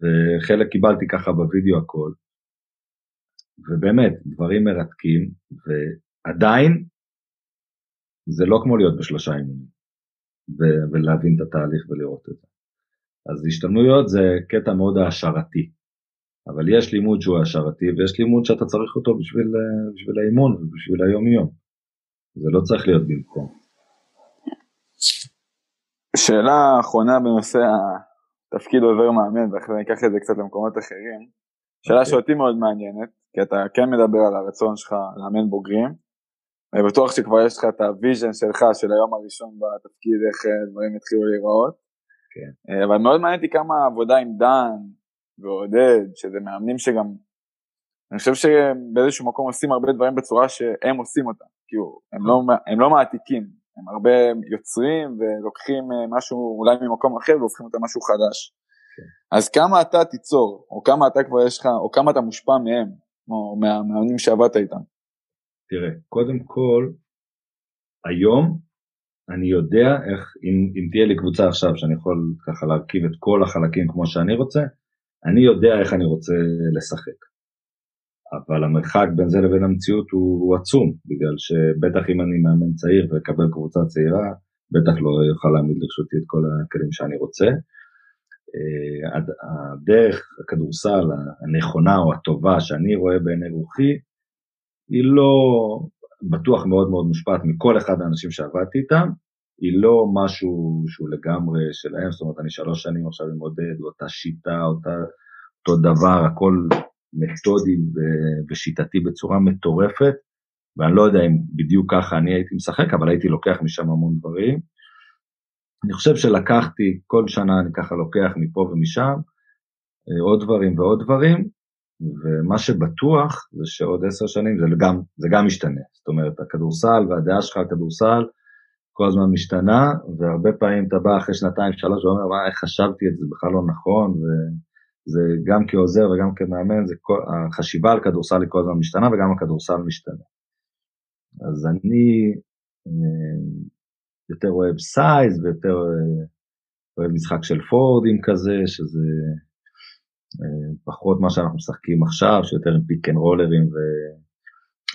וחלק קיבלתי ככה בווידאו הכל. ובאמת, דברים מרתקים, ועדיין זה לא כמו להיות בשלושה אימונים ו- ולהבין את התהליך ולראות את זה. אז השתלמויות זה קטע מאוד העשרתי, אבל יש לימוד שהוא העשרתי ויש לימוד שאתה צריך אותו בשביל, בשביל האימון ובשביל היום יום. זה לא צריך להיות במקום. שאלה אחרונה בנושא התפקיד עוזר מאמן ואחרי זה אני אקח את זה קצת למקומות אחרים. שאלה okay. אוקיי. שאותי מאוד מעניינת, כי אתה כן מדבר על הרצון שלך לאמן בוגרים, אני בטוח שכבר יש לך את ה vision שלך של היום הראשון בתפקיד, איך אה, דברים יתחילו להיראות. כן. אה, אבל מאוד מעניין אותי כמה עבודה עם דן ועודד, שזה מאמנים שגם, אני חושב שבאיזשהו מקום עושים הרבה דברים בצורה שהם עושים אותם, כאילו, הם לא, הם לא מעתיקים, הם הרבה יוצרים ולוקחים אה, משהו אולי ממקום אחר והופכים אותו למשהו חדש. כן. אז כמה אתה תיצור, או כמה אתה כבר יש לך, או כמה אתה מושפע מהם, או מהמאמנים שעבדת איתם. תראה, קודם כל, היום אני יודע איך, אם, אם תהיה לי קבוצה עכשיו שאני יכול ככה להרכיב את כל החלקים כמו שאני רוצה, אני יודע איך אני רוצה לשחק. אבל המרחק בין זה לבין המציאות הוא, הוא עצום, בגלל שבטח אם אני מאמן צעיר ואקבל קבוצה צעירה, בטח לא יוכל להעמיד לרשותי את כל הכלים שאני רוצה. אה, הדרך הכדורסל הנכונה או הטובה שאני רואה בעיני רוחי, היא לא, בטוח מאוד מאוד מושפעת מכל אחד האנשים שעבדתי איתם, היא לא משהו שהוא לגמרי שלהם, זאת אומרת אני שלוש שנים עכשיו עם עודד, אותה שיטה, אותה, אותו דבר, הכל מתודי ושיטתי בצורה מטורפת, ואני לא יודע אם בדיוק ככה אני הייתי משחק, אבל הייתי לוקח משם המון דברים. אני חושב שלקחתי, כל שנה אני ככה לוקח מפה ומשם, אה, עוד דברים ועוד דברים, ומה שבטוח זה שעוד עשר שנים זה גם, זה גם משתנה. זאת אומרת, הכדורסל והדעה שלך על כדורסל כל הזמן משתנה, והרבה פעמים אתה בא אחרי שנתיים, שלוש, ואומר, מה, איך חשבתי את זה, בכלל לא נכון, וזה גם כעוזר וגם כמאמן, זה כל, החשיבה על כדורסל היא כל הזמן משתנה, וגם הכדורסל משתנה. אז אני אה, יותר אוהב סייז ויותר אה, אוהב משחק של פורדים כזה, שזה פחות מה שאנחנו משחקים עכשיו, שיותר עם פיק אנד רולרים, ו...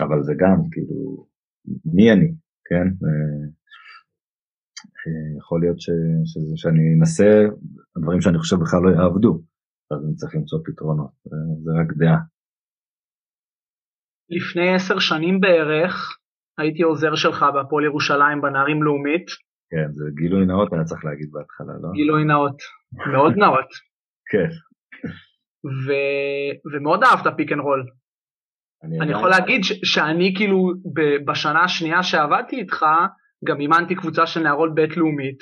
אבל זה גם, כאילו, מי אני, כן? יכול להיות ש... שזה, שאני אנסה דברים שאני חושב בכלל לא יעבדו, אז אני צריך למצוא פתרונות, זה רק דעה. לפני עשר שנים בערך הייתי עוזר שלך בהפועל ירושלים בנערים לאומית. כן, זה גילוי נאות היה צריך להגיד בהתחלה, לא? גילוי נאות, מאוד נאות. [laughs] כן. ו... ומאוד אהבת פיק אנד רול. אני, אני יכול להגיד ש- שאני כאילו ב- בשנה השנייה שעבדתי איתך, גם אימנתי קבוצה של נערות בית לאומית,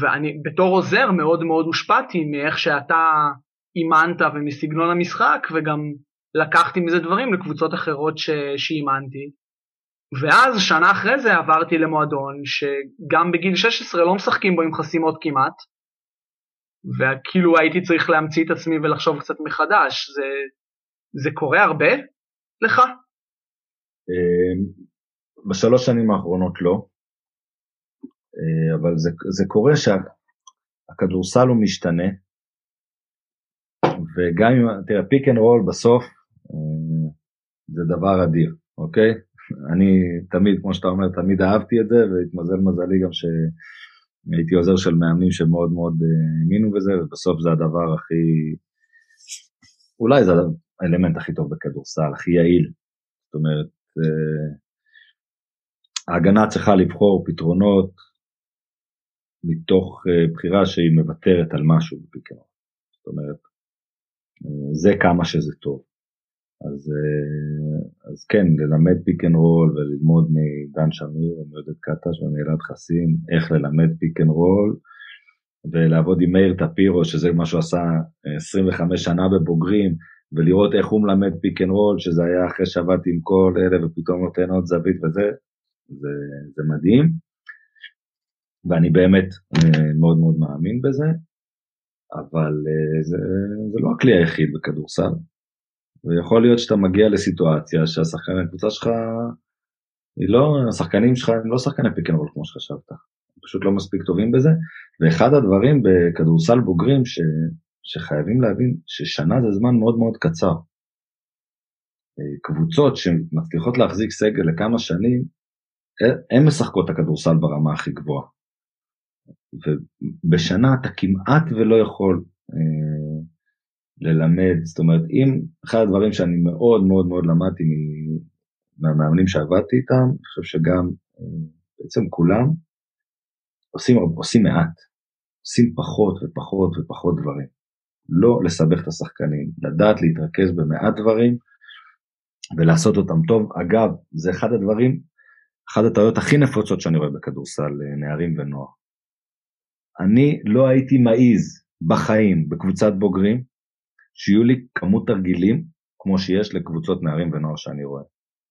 ואני בתור עוזר מאוד מאוד הושפעתי מאיך שאתה אימנת ומסגנון המשחק, וגם לקחתי מזה דברים לקבוצות אחרות ש- שאימנתי. ואז שנה אחרי זה עברתי למועדון שגם בגיל 16 לא משחקים בו עם חסימות כמעט, וכאילו הייתי צריך להמציא את עצמי ולחשוב קצת מחדש. זה, זה קורה הרבה לך? אמ, בשלוש שנים האחרונות לא, אה, אבל זה, זה קורה שהכדורסל הוא משתנה, וגם אם, תראה, פיק אנד רול בסוף אה, זה דבר אדיר, אוקיי? [laughs] אני תמיד, כמו שאתה אומר, תמיד אהבתי את זה, והתמזל מזלי גם שהייתי עוזר של מאמנים שמאוד מאוד אה, האמינו בזה, ובסוף זה הדבר הכי, אולי זה האלמנט הכי טוב בכדורסל, הכי יעיל. זאת אומרת, אה, ההגנה צריכה לבחור פתרונות מתוך אה, בחירה שהיא מוותרת על משהו בפיקרון. זאת אומרת, זה כמה שזה טוב. אז, אה, אז כן, ללמד פיק אנד רול וללמוד מדן שמיר ומעודד קטש ומאלעד חסין איך ללמד פיק אנד רול ולעבוד עם מאיר טפירו שזה מה שהוא עשה 25 אה, שנה בבוגרים ולראות איך הוא מלמד פיק אנד רול שזה היה אחרי שעבדתי עם כל אלה ופתאום נותן עוד זווית וזה, זה, זה מדהים. ואני באמת אה, מאוד מאוד מאמין בזה אבל זה, זה לא הכלי היחיד בכדורסל ויכול להיות שאתה מגיע לסיטואציה שהשחקני הקבוצה שלך, היא לא, השחקנים שלך הם לא שחקני פיק אנד רול כמו שחשבת, הם פשוט לא מספיק טובים בזה, ואחד הדברים בכדורסל בוגרים ש, שחייבים להבין ששנה זה זמן מאוד מאוד קצר. קבוצות שמצליחות להחזיק סגל לכמה שנים, הן משחקות את הכדורסל ברמה הכי גבוהה. ובשנה אתה כמעט ולא יכול אה, ללמד, זאת אומרת, אם אחד הדברים שאני מאוד מאוד מאוד למדתי מהמאמנים שעבדתי איתם, אני חושב שגם אה, בעצם כולם עושים, עושים מעט, עושים פחות ופחות ופחות דברים. לא לסבך את השחקנים, לדעת להתרכז במעט דברים ולעשות אותם טוב. אגב, זה אחד הדברים, אחת הטעויות הכי נפוצות שאני רואה בכדורסל אה, נערים ונוער. אני לא הייתי מעז בחיים בקבוצת בוגרים שיהיו לי כמות תרגילים כמו שיש לקבוצות נערים ונוער שאני רואה.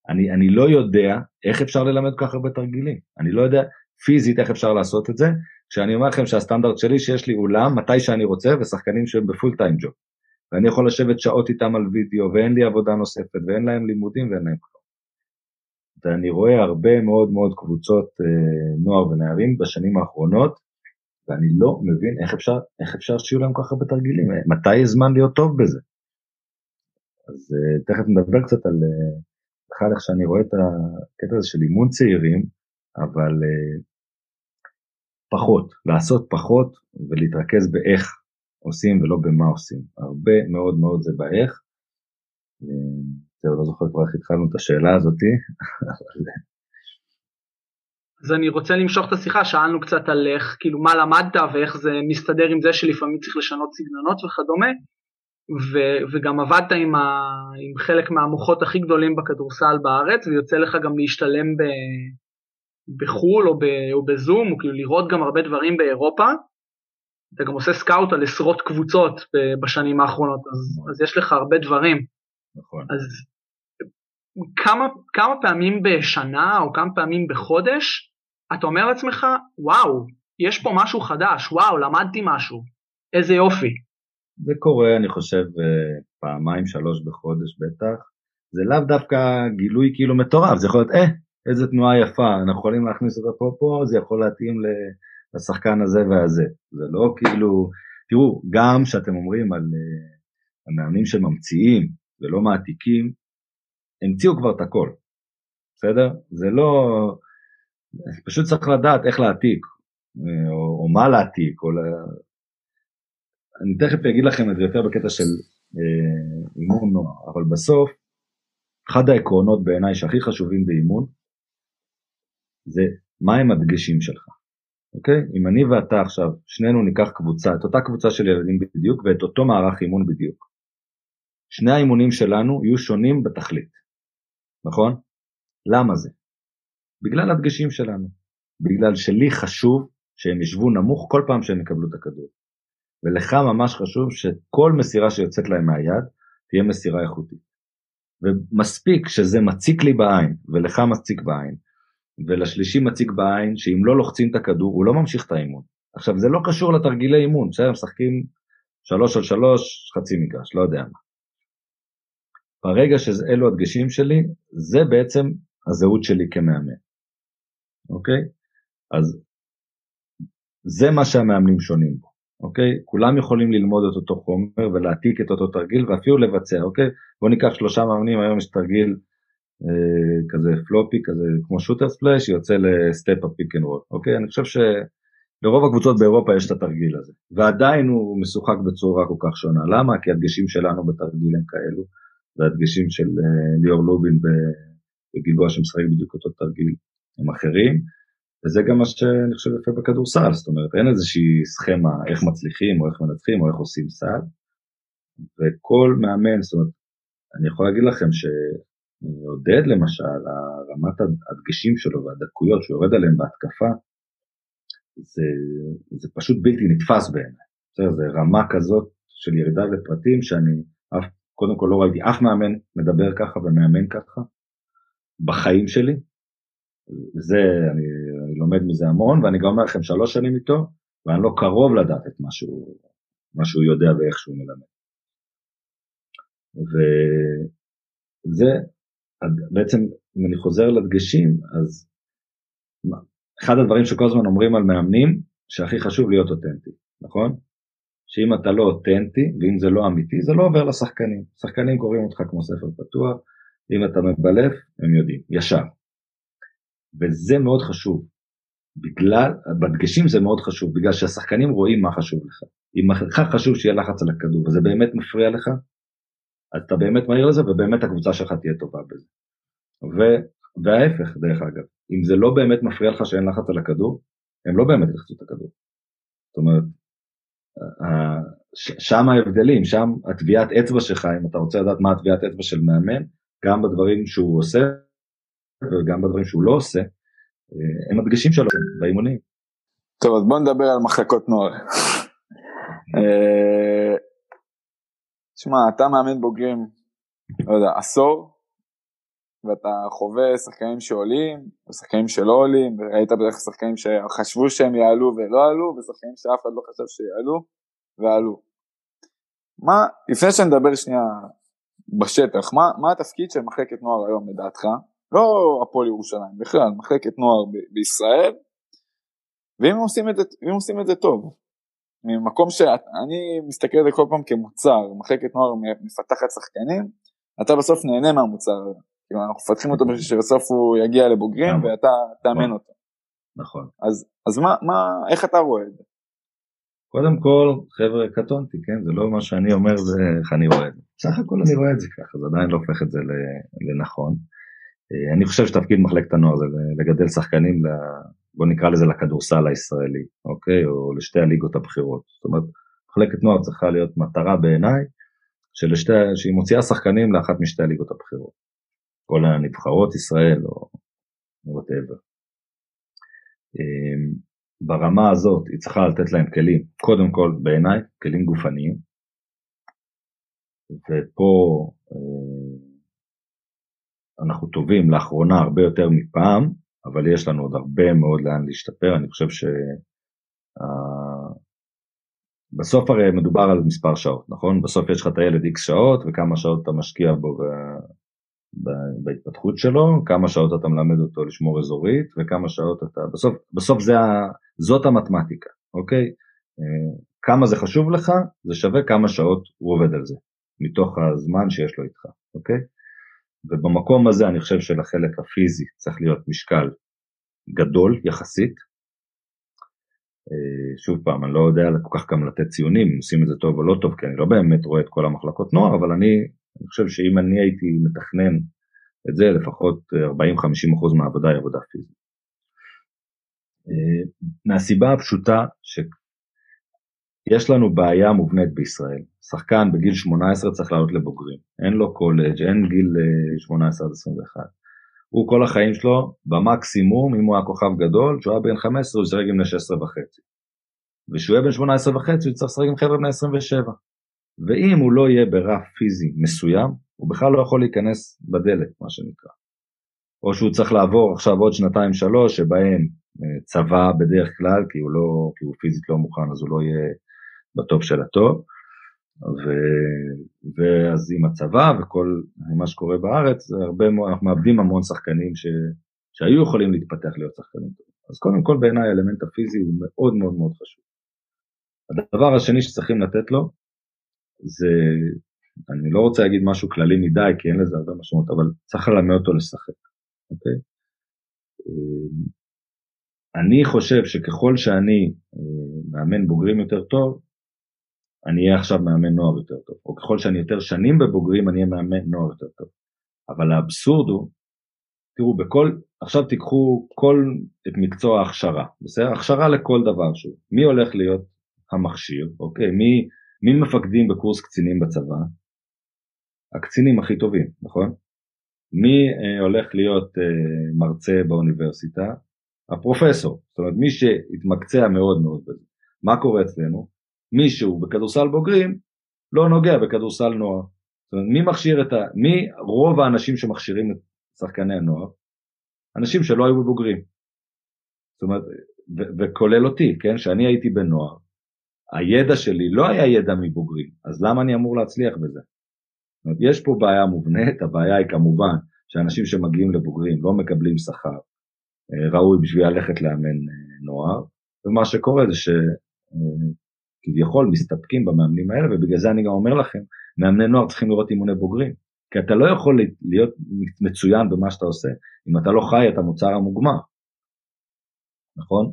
אני, אני לא יודע איך אפשר ללמד כל כך הרבה תרגילים, אני לא יודע פיזית איך אפשר לעשות את זה, כשאני אומר לכם שהסטנדרט שלי שיש לי אולם מתי שאני רוצה ושחקנים שהם בפול טיים ג'וב. ואני יכול לשבת שעות איתם על וידאו ואין לי עבודה נוספת ואין להם לימודים ואין להם כלום. ואני רואה הרבה מאוד מאוד קבוצות אה, נוער ונערים בשנים האחרונות ואני לא מבין איך אפשר, איך אפשר שיהיו להם כל כך הרבה תרגילים, מתי יש זמן להיות טוב בזה. אז uh, תכף נדבר קצת על אה, בכלל איך שאני רואה את הקטע הזה של אימון צעירים, אבל פחות, לעשות פחות ולהתרכז באיך עושים ולא במה עושים. הרבה מאוד מאוד זה באיך. זהו, לא זוכר כבר איך התחלנו את השאלה הזאתי, [laughs] אבל אז אני רוצה למשוך את השיחה, שאלנו קצת על איך, כאילו מה למדת ואיך זה מסתדר עם זה שלפעמים צריך לשנות סגנונות וכדומה, ו, וגם עבדת עם, ה, עם חלק מהמוחות הכי גדולים בכדורסל בארץ, ויוצא לך גם להשתלם ב, בחו"ל או, ב, או בזום, או כאילו לראות גם הרבה דברים באירופה, אתה גם עושה סקאוט על עשרות קבוצות בשנים האחרונות, אז, נכון. אז יש לך הרבה דברים. נכון. אז כמה, כמה פעמים בשנה או כמה פעמים בחודש אתה אומר לעצמך, וואו, יש פה משהו חדש, וואו, למדתי משהו, איזה יופי. זה קורה, אני חושב, אה, פעמיים, שלוש בחודש בטח. זה לאו דווקא גילוי כאילו מטורף, זה יכול להיות, אה, איזה תנועה יפה, אנחנו יכולים להכניס אותה פה פה, זה יכול להתאים לשחקן הזה והזה. זה לא כאילו, תראו, גם כשאתם אומרים על uh, המאמנים שממציאים ולא מעתיקים, המציאו כבר את הכל, בסדר? זה לא, פשוט צריך לדעת איך להעתיק, אה, או, או מה להעתיק, או לה... אני תכף אגיד לכם את זה יותר בקטע של אה, אימון נוער, אבל בסוף, אחד העקרונות בעיניי שהכי חשובים באימון, זה מהם הדגשים שלך, אוקיי? אם אני ואתה עכשיו, שנינו ניקח קבוצה, את אותה קבוצה של ילדים בדיוק ואת אותו מערך אימון בדיוק. שני האימונים שלנו יהיו שונים בתכלית, נכון? למה זה? בגלל הדגשים שלנו. בגלל שלי חשוב שהם ישבו נמוך כל פעם שהם יקבלו את הכדור. ולך ממש חשוב שכל מסירה שיוצאת להם מהיד תהיה מסירה איכותית. ומספיק שזה מציק לי בעין, ולך מציק בעין, ולשלישי מציג בעין שאם לא לוחצים את הכדור הוא לא ממשיך את האימון. עכשיו זה לא קשור לתרגילי אימון, בסדר, משחקים שלוש על שלוש, חצי מגרש, לא יודע מה. ברגע שאלו הדגשים שלי, זה בעצם הזהות שלי כמאמן, אוקיי? אז זה מה שהמאמנים שונים בו, אוקיי? כולם יכולים ללמוד את אותו חומר ולהעתיק את אותו תרגיל ואפילו לבצע, אוקיי? בואו ניקח שלושה מאמנים, היום יש תרגיל אה, כזה floppy, כזה כמו shooter splash, יוצא ל step up pick and roll, אוקיי? אני חושב שלרוב הקבוצות באירופה יש את התרגיל הזה, ועדיין הוא משוחק בצורה כל כך שונה. למה? כי הדגשים שלנו בתרגיל הם כאלו, והדגשים של אה, ליאור לובין בגלבוע שמשחק בדיוק אותו תרגיל הם אחרים, וזה גם מה שאני חושב יפה בכדורסל, זאת אומרת אין איזושהי סכמה איך מצליחים או איך מנצחים או איך עושים סל, וכל מאמן, זאת אומרת, אני יכול להגיד לכם ש... עודד למשל, רמת הדגשים שלו והדקויות שהוא יורד עליהם בהתקפה, זה, זה פשוט בלתי נתפס בעיניי. זה רמה כזאת של ירידה לפרטים שאני אף, קודם כל לא ראיתי אף מאמן מדבר ככה ומאמן ככה בחיים שלי. זה, אני, אני לומד מזה המון ואני גם אומר לכם שלוש שנים איתו ואני לא קרוב לדעת את מה שהוא, מה שהוא יודע ואיך שהוא מלמד. וזה בעצם אם אני חוזר לדגשים אז אחד הדברים שכל הזמן אומרים על מאמנים שהכי חשוב להיות אותנטי נכון? שאם אתה לא אותנטי ואם זה לא אמיתי זה לא עובר לשחקנים שחקנים קוראים אותך כמו ספר פתוח אם אתה מבלף הם יודעים ישר וזה מאוד חשוב בגלל בדגשים זה מאוד חשוב בגלל שהשחקנים רואים מה חשוב לך אם לך חשוב שיהיה לחץ על הכדור וזה באמת מפריע לך אז אתה באמת מהיר לזה ובאמת הקבוצה שלך תהיה טובה בזה. ו, וההפך דרך אגב, אם זה לא באמת מפריע לך שאין לחץ על הכדור, הם לא באמת ילחצו את הכדור. זאת אומרת, שם ההבדלים, שם הטביעת אצבע שלך, אם אתה רוצה לדעת מה הטביעת אצבע של מאמן, גם בדברים שהוא עושה וגם בדברים שהוא לא עושה, הם הדגשים שלו באימונים. טוב, אז בוא נדבר על מחלקות נוער. אה, תשמע, אתה מאמן בוגרים, לא יודע, עשור, ואתה חווה שחקנים שעולים, ושחקנים שלא עולים, וראית בדרך כלל שחקנים שחשבו שהם יעלו ולא עלו, ושחקנים שאף אחד לא חשב שיעלו, ועלו. מה, לפני שנדבר שנייה בשטח, מה, מה התפקיד של מחלקת נוער היום לדעתך? לא הפועל ירושלים, בכלל, מחלקת נוער ב- בישראל, ואם עושים את זה, עושים את זה טוב, ממקום שאני מסתכל על זה כל פעם כמוצר, מחלקת נוער מפתחת שחקנים, אתה בסוף נהנה מהמוצר הזה. כאילו אנחנו מפתחים אותו בשביל שבסוף הוא יגיע לבוגרים נכון. ואתה תאמן נכון. אותו. נכון. אז, אז מה, מה, איך אתה רואה את זה? קודם כל, חבר'ה, קטונתי, כן? זה לא מה שאני אומר, זה איך אני רואה את זה. בסך הכל אני רואה את זה ככה, זה עדיין לא הופך את זה לנכון. אה, אני חושב שתפקיד מחלקת הנוער זה לגדל שחקנים, בוא נקרא לזה לכדורסל הישראלי, אוקיי? או לשתי הליגות הבכירות. זאת אומרת, מחלקת נוער צריכה להיות מטרה בעיניי, שהיא מוציאה שחקנים לאחת משתי הליגות הבכירות. כל הנבחרות ישראל או וואטאבר. אמ, ברמה הזאת היא צריכה לתת להם כלים, קודם כל בעיניי כלים גופניים, ופה אה, אנחנו טובים לאחרונה הרבה יותר מפעם, אבל יש לנו עוד הרבה מאוד לאן להשתפר, אני חושב ש... בסוף הרי מדובר על מספר שעות, נכון? בסוף יש לך את הילד x שעות וכמה שעות אתה משקיע בו ב... ב... בהתפתחות שלו, כמה שעות אתה מלמד אותו לשמור אזורית וכמה שעות אתה, בסוף, בסוף זה ה... זאת המתמטיקה, אוקיי? אה, כמה זה חשוב לך, זה שווה כמה שעות הוא עובד על זה, מתוך הזמן שיש לו איתך, אוקיי? ובמקום הזה אני חושב שלחלק הפיזי צריך להיות משקל גדול יחסית, אה, שוב פעם, אני לא יודע כל כך גם לתת ציונים, אם עושים את זה טוב או לא טוב, כי אני לא באמת רואה את כל המחלקות נוער, אבל אני, אני חושב שאם אני הייתי מתכנן את זה, לפחות 40-50% מהעבודה היא עבודה פיזית. אה, מהסיבה הפשוטה שיש לנו בעיה מובנית בישראל. שחקן בגיל 18 צריך לעלות לבוגרים, אין לו קולג', אין גיל 18 אה, עד 21. הוא כל החיים שלו במקסימום, אם הוא היה כוכב גדול, כשהוא היה בן 15 הוא ישחק עם בני 16 וחצי. וכשהוא יהיה בן 18 וחצי הוא יצטרך לשחק עם חבר'ה בני 27. ואם הוא לא יהיה ברף פיזי מסוים, הוא בכלל לא יכול להיכנס בדלת, מה שנקרא. או שהוא צריך לעבור עכשיו עוד שנתיים שלוש, שבהם אה, צבא בדרך כלל, כי הוא, לא, כי הוא פיזית לא מוכן, אז הוא לא יהיה בטופ של הטוב. ו... ואז עם הצבא וכל מה שקורה בארץ, הרבה, אנחנו מאבדים המון שחקנים ש... שהיו יכולים להתפתח להיות שחקנים טובים. אז קודם כל בעיניי האלמנט הפיזי הוא מאוד מאוד מאוד חשוב. הדבר השני שצריכים לתת לו זה, אני לא רוצה להגיד משהו כללי מדי כי אין לזה הרבה משמעות, אבל צריך ללמד אותו לשחק, אוקיי? אני חושב שככל שאני אה, מאמן בוגרים יותר טוב, אני אהיה עכשיו מאמן נוער יותר טוב, או ככל שאני יותר שנים בבוגרים אני אהיה מאמן נוער יותר טוב. אבל האבסורד הוא, תראו, בכל, עכשיו תיקחו כל את מקצוע ההכשרה, בסדר? הכשרה לכל דבר שהוא. מי הולך להיות המכשיר, אוקיי? מי, מי מפקדים בקורס קצינים בצבא? הקצינים הכי טובים, נכון? מי אה, הולך להיות אה, מרצה באוניברסיטה? הפרופסור, זאת אומרת מי שהתמקצע מאוד מאוד בזה. מה קורה אצלנו? מישהו בכדורסל בוגרים לא נוגע בכדורסל נוער. זאת אומרת, מי מכשיר את ה... מי רוב האנשים שמכשירים את שחקני הנוער? אנשים שלא היו בבוגרים. זאת אומרת, ו- וכולל אותי, כן? שאני הייתי בנוער, הידע שלי לא היה ידע מבוגרים, אז למה אני אמור להצליח בזה? זאת אומרת, יש פה בעיה מובנית, הבעיה היא כמובן שאנשים שמגיעים לבוגרים לא מקבלים שכר אה, ראוי בשביל ללכת לאמן אה, נוער, ומה שקורה זה ש... כביכול מסתפקים במאמנים האלה, ובגלל זה אני גם אומר לכם, מאמני נוער צריכים לראות אימוני בוגרים. כי אתה לא יכול להיות מצוין במה שאתה עושה, אם אתה לא חי את המוצר המוגמר, נכון?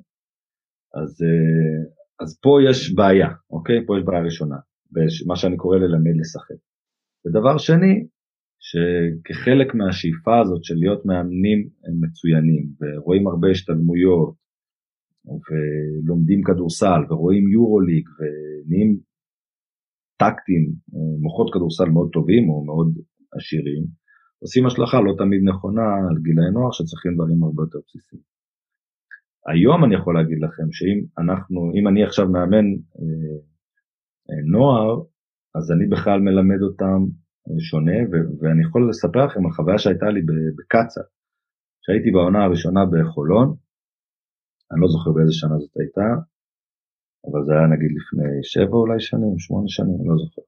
אז, אה, אז פה יש בעיה, אוקיי? פה יש בעיה ראשונה, מה שאני קורא ללמד לשחק. ודבר שני, שכחלק מהשאיפה הזאת של להיות מאמנים מצוינים, ורואים הרבה השתלמויות, ולומדים כדורסל ורואים יורוליג ונהיים טקטים, מוחות כדורסל מאוד טובים או מאוד עשירים, עושים השלכה לא תמיד נכונה על גילאי נוער שצריכים דברים הרבה יותר בסיסיים. היום אני יכול להגיד לכם שאם אנחנו, אם אני עכשיו מאמן אה, אה, נוער, אז אני בכלל מלמד אותם אה, שונה, ו- ואני יכול לספר לכם על חוויה שהייתה לי בקצ"א, שהייתי בעונה הראשונה בחולון, אני לא זוכר באיזה שנה זאת הייתה, אבל זה היה נגיד לפני שבע אולי שנים, שמונה שנים, אני לא זוכר.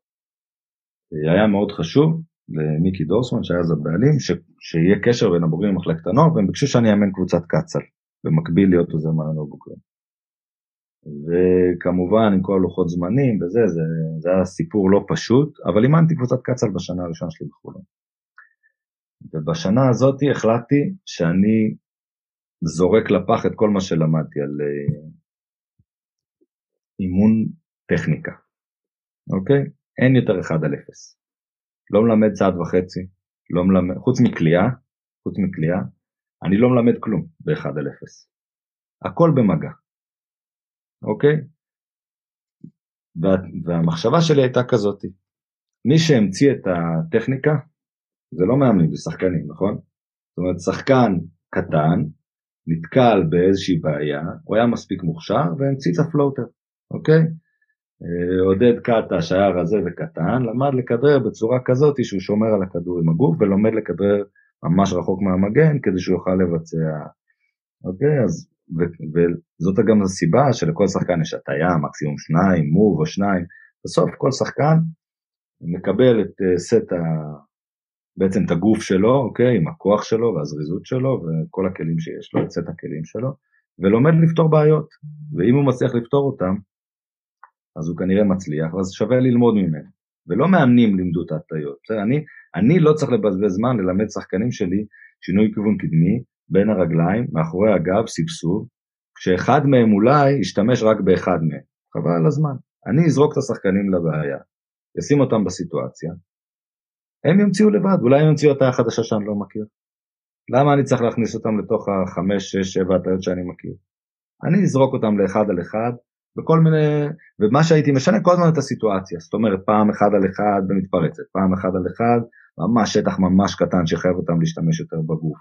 היה מאוד חשוב למיקי דורסמן שהיה אז הבעלים, ש... שיהיה קשר בין הבוגרים למחלקת הנוער, והם ביקשו שאני אאמן קבוצת קצ"ל, במקביל להיות עוזר מאמן בוגרים. וכמובן עם כל לוחות זמנים וזה, זה, זה היה סיפור לא פשוט, אבל אימנתי קבוצת קצ"ל בשנה הראשונה שלי בחולון. ובשנה הזאת החלטתי שאני זורק לפח את כל מה שלמדתי על uh, אימון טכניקה, אוקיי? אין יותר 1 על 0. לא מלמד צעד וחצי, לא מלמד, חוץ מקליעה, חוץ מקליעה, אני לא מלמד כלום ב-1 על 0. הכל במגע, אוקיי? וה, והמחשבה שלי הייתה כזאת, מי שהמציא את הטכניקה זה לא מאמנים, זה שחקנים, נכון? זאת אומרת, שחקן קטן נתקל באיזושהי בעיה, הוא היה מספיק מוכשר והמציא את הפלוטר, אוקיי? אה, עודד קאטה שהיה רזה וקטן, למד לכדרר בצורה כזאת שהוא שומר על הכדור עם הגוף ולומד לכדרר ממש רחוק מהמגן כדי שהוא יוכל לבצע, אוקיי? אז, ו, וזאת גם הסיבה שלכל שחקן יש הטיה, מקסימום שניים, מוב או שניים, בסוף כל שחקן מקבל את אה, סט. בעצם את הגוף שלו, אוקיי, עם הכוח שלו והזריזות שלו וכל הכלים שיש לו, את סט הכלים שלו, ולומד לפתור בעיות, ואם הוא מצליח לפתור אותם, אז הוא כנראה מצליח, אז שווה ללמוד ממנו. ולא מאמנים לימדו את ההטיות. אני, אני לא צריך לבזבז זמן ללמד שחקנים שלי שינוי כיוון קדמי, בין הרגליים, מאחורי הגב, סבסוב, כשאחד מהם אולי ישתמש רק באחד מהם. חבל על הזמן. אני אזרוק את השחקנים לבעיה, אשים אותם בסיטואציה, הם ימציאו לבד, אולי הם ימציאו אותה החדשה שאני לא מכיר. למה אני צריך להכניס אותם לתוך החמש, שש, שבע הטעיות שאני מכיר? אני אזרוק אותם לאחד על אחד, וכל מיני, ומה שהייתי משנה כל הזמן את הסיטואציה, זאת אומרת פעם אחד על אחד במתפרצת, פעם אחד על אחד, ממש שטח ממש קטן שחייב אותם להשתמש יותר בגוף.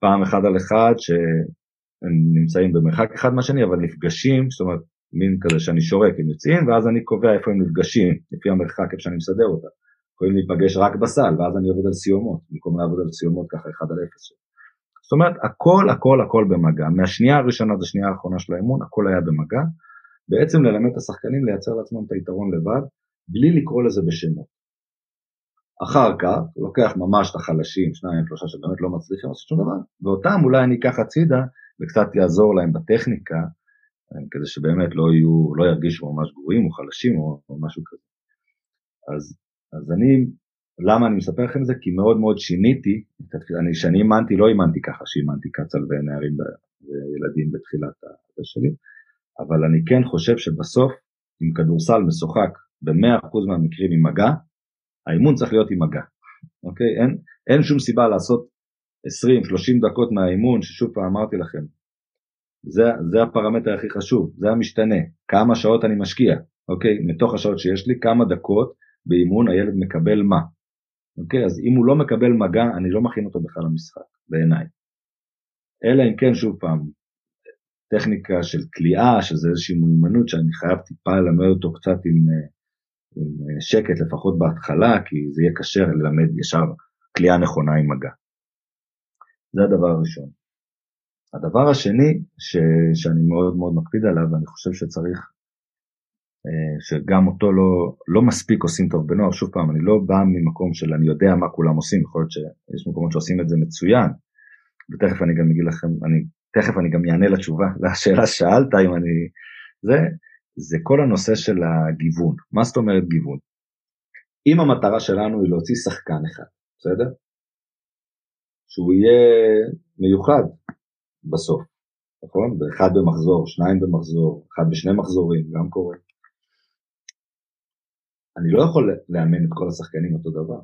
פעם אחד על אחד שהם נמצאים במרחק אחד מהשני אבל נפגשים, זאת אומרת מין כזה שאני שורק, הם יוצאים ואז אני קובע איפה הם נפגשים, לפי המרחק איפה שאני מסדר אותם. יכולים להיפגש רק בסל ואז אני עובד על סיומות, במקום לעבוד על סיומות ככה אחד על אפס. זאת אומרת הכל הכל הכל במגע, מהשנייה הראשונה עד השנייה האחרונה של האימון הכל היה במגע, בעצם ללמד את השחקנים לייצר לעצמם את היתרון לבד, בלי לקרוא לזה בשמות. אחר כך, לוקח ממש את החלשים, שניים, שלושה שבאמת לא מצליחים לעשות שום דבר, ואותם אולי אני אקח הצידה וקצת יעזור להם בטכניקה, אה, כדי שבאמת לא יהיו, לא ירגישו ממש גרועים או חלשים או, או משהו כזה. אז, אז אני, למה אני מספר לכם את זה? כי מאוד מאוד שיניתי, אני, שאני אימנתי, לא אימנתי ככה שאימנתי קצל ונערים וילדים בתחילת הזה שלי, אבל אני כן חושב שבסוף, אם כדורסל משוחק ב-100% מהמקרים עם מגע, האימון צריך להיות עם מגע, אוקיי? אין, אין שום סיבה לעשות 20-30 דקות מהאימון, ששוב פעם אמרתי לכם, זה, זה הפרמטר הכי חשוב, זה המשתנה, כמה שעות אני משקיע, אוקיי? מתוך השעות שיש לי, כמה דקות באימון הילד מקבל מה, אוקיי? אז אם הוא לא מקבל מגע, אני לא מכין אותו בכלל למשחק, בעיניי. אלא אם כן, שוב פעם, טכניקה של כליאה, שזה איזושהי מיומנות שאני חייב טיפה ללמד אותו קצת עם, אה, עם אה, שקט לפחות בהתחלה, כי זה יהיה קשה ללמד ישר כליאה נכונה עם מגע. זה הדבר הראשון. הדבר השני ש, שאני מאוד מאוד מקפיד עליו, ואני חושב שצריך, שגם אותו לא, לא מספיק עושים טוב בנוער, שוב פעם, אני לא בא ממקום של אני יודע מה כולם עושים, יכול להיות שיש מקומות שעושים את זה מצוין, ותכף אני גם אגיד לכם, אני תכף אני גם אענה לתשובה, [laughs] לשאלה ששאלת אם אני... זה, זה כל הנושא של הגיוון. מה זאת אומרת גיוון? אם המטרה שלנו היא להוציא שחקן אחד, בסדר? שהוא יהיה מיוחד בסוף, נכון? אחד במחזור, שניים במחזור, אחד בשני מחזורים, גם קורה. אני לא יכול לאמן את כל השחקנים אותו דבר.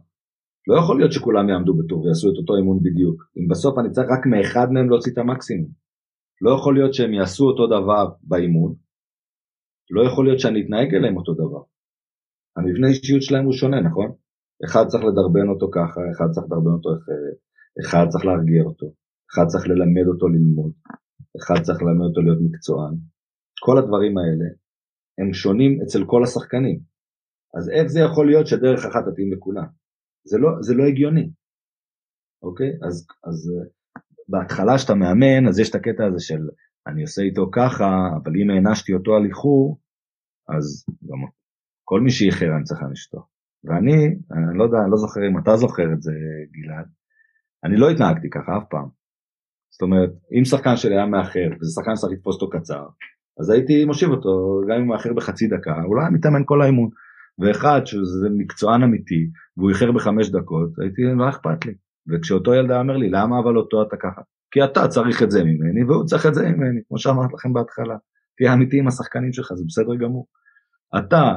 לא יכול להיות שכולם יעמדו בטור ויעשו את אותו אימון בדיוק. אם בסוף אני צריך רק מאחד מהם להוציא את המקסימום. לא יכול להיות שהם יעשו אותו דבר באימון, לא יכול להיות שאני אתנהג אליהם אותו דבר. המבנה אישיות שלהם הוא שונה, נכון? אחד צריך לדרבן אותו ככה, אחד צריך לדרבן אותו אחרת, אחד צריך להרגיע אותו, אחד צריך ללמד אותו ללמוד, אחד צריך ללמד אותו להיות מקצוען. כל הדברים האלה הם שונים אצל כל השחקנים. אז איך זה יכול להיות שדרך אחת תתאים לכולם? זה לא, זה לא הגיוני, אוקיי? אז, אז בהתחלה שאתה מאמן, אז יש את הקטע הזה של אני עושה איתו ככה, אבל אם הענשתי אותו על איחור, אז גם כל מי שאיחר אני צריך להעניש אותו. ואני, אני לא יודע, אני לא זוכר אם אתה זוכר את זה, גלעד, אני לא התנהגתי ככה אף פעם. זאת אומרת, אם שחקן שלי היה מאחר, וזה שחקן שצריך לתפוס אותו קצר, אז הייתי מושיב אותו, גם אם הוא מאחר בחצי דקה, היה מתאמן כל האימון. ואחד שזה מקצוען אמיתי, והוא איחר בחמש דקות, הייתי, לא אכפת לי. וכשאותו ילד אומר לי, למה אבל אותו אתה ככה? כי אתה צריך את זה ממני והוא צריך את זה ממני, כמו שאמרתי לכם בהתחלה. תהיה אמיתי עם השחקנים שלך, זה בסדר גמור. אתה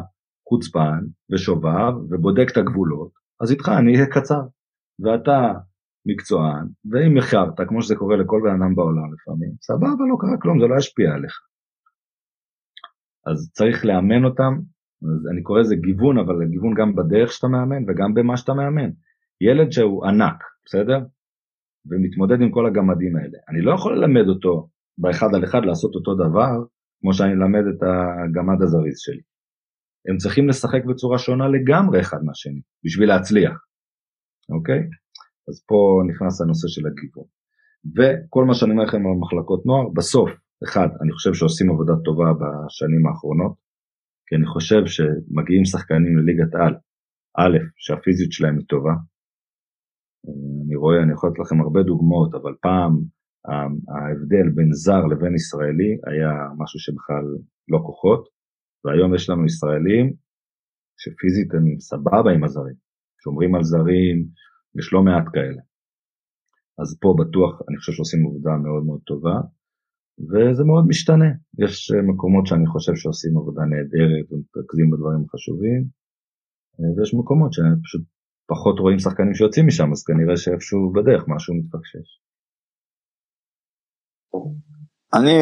חוצפן ושובב ובודק את הגבולות, אז איתך אני אהיה קצר. ואתה מקצוען, ואם איחרת, כמו שזה קורה לכל בן אדם בעולם לפעמים, סבבה, לא קרה כלום, זה לא ישפיע עליך. אז צריך לאמן אותם, אז אני קורא לזה גיוון, אבל גיוון גם בדרך שאתה מאמן וגם במה שאתה מאמן. ילד שהוא ענק, בסדר? ומתמודד עם כל הגמדים האלה. אני לא יכול ללמד אותו באחד על אחד לעשות אותו דבר כמו שאני אלמד את הגמד הזריז שלי. הם צריכים לשחק בצורה שונה לגמרי אחד מהשני בשביל להצליח, אוקיי? אז פה נכנס הנושא של הגיוון. וכל מה שאני אומר לכם על מחלקות נוער, בסוף, אחד, אני חושב שעושים עבודה טובה בשנים האחרונות, כי אני חושב שמגיעים שחקנים לליגת על, א', שהפיזית שלהם היא טובה. אני רואה, אני יכול לתת לכם הרבה דוגמאות, אבל פעם ההבדל בין זר לבין ישראלי היה משהו שבכלל לא כוחות, והיום יש לנו ישראלים שפיזית הם סבבה עם הזרים, שומרים על זרים, יש לא מעט כאלה. אז פה בטוח אני חושב שעושים עבודה מאוד מאוד טובה, וזה מאוד משתנה. יש מקומות שאני חושב שעושים עבודה נהדרת ומתרכזים בדברים החשובים, ויש מקומות שפשוט פחות רואים שחקנים שיוצאים משם, אז כנראה שאיפשהו בדרך משהו מתפקשש. אני,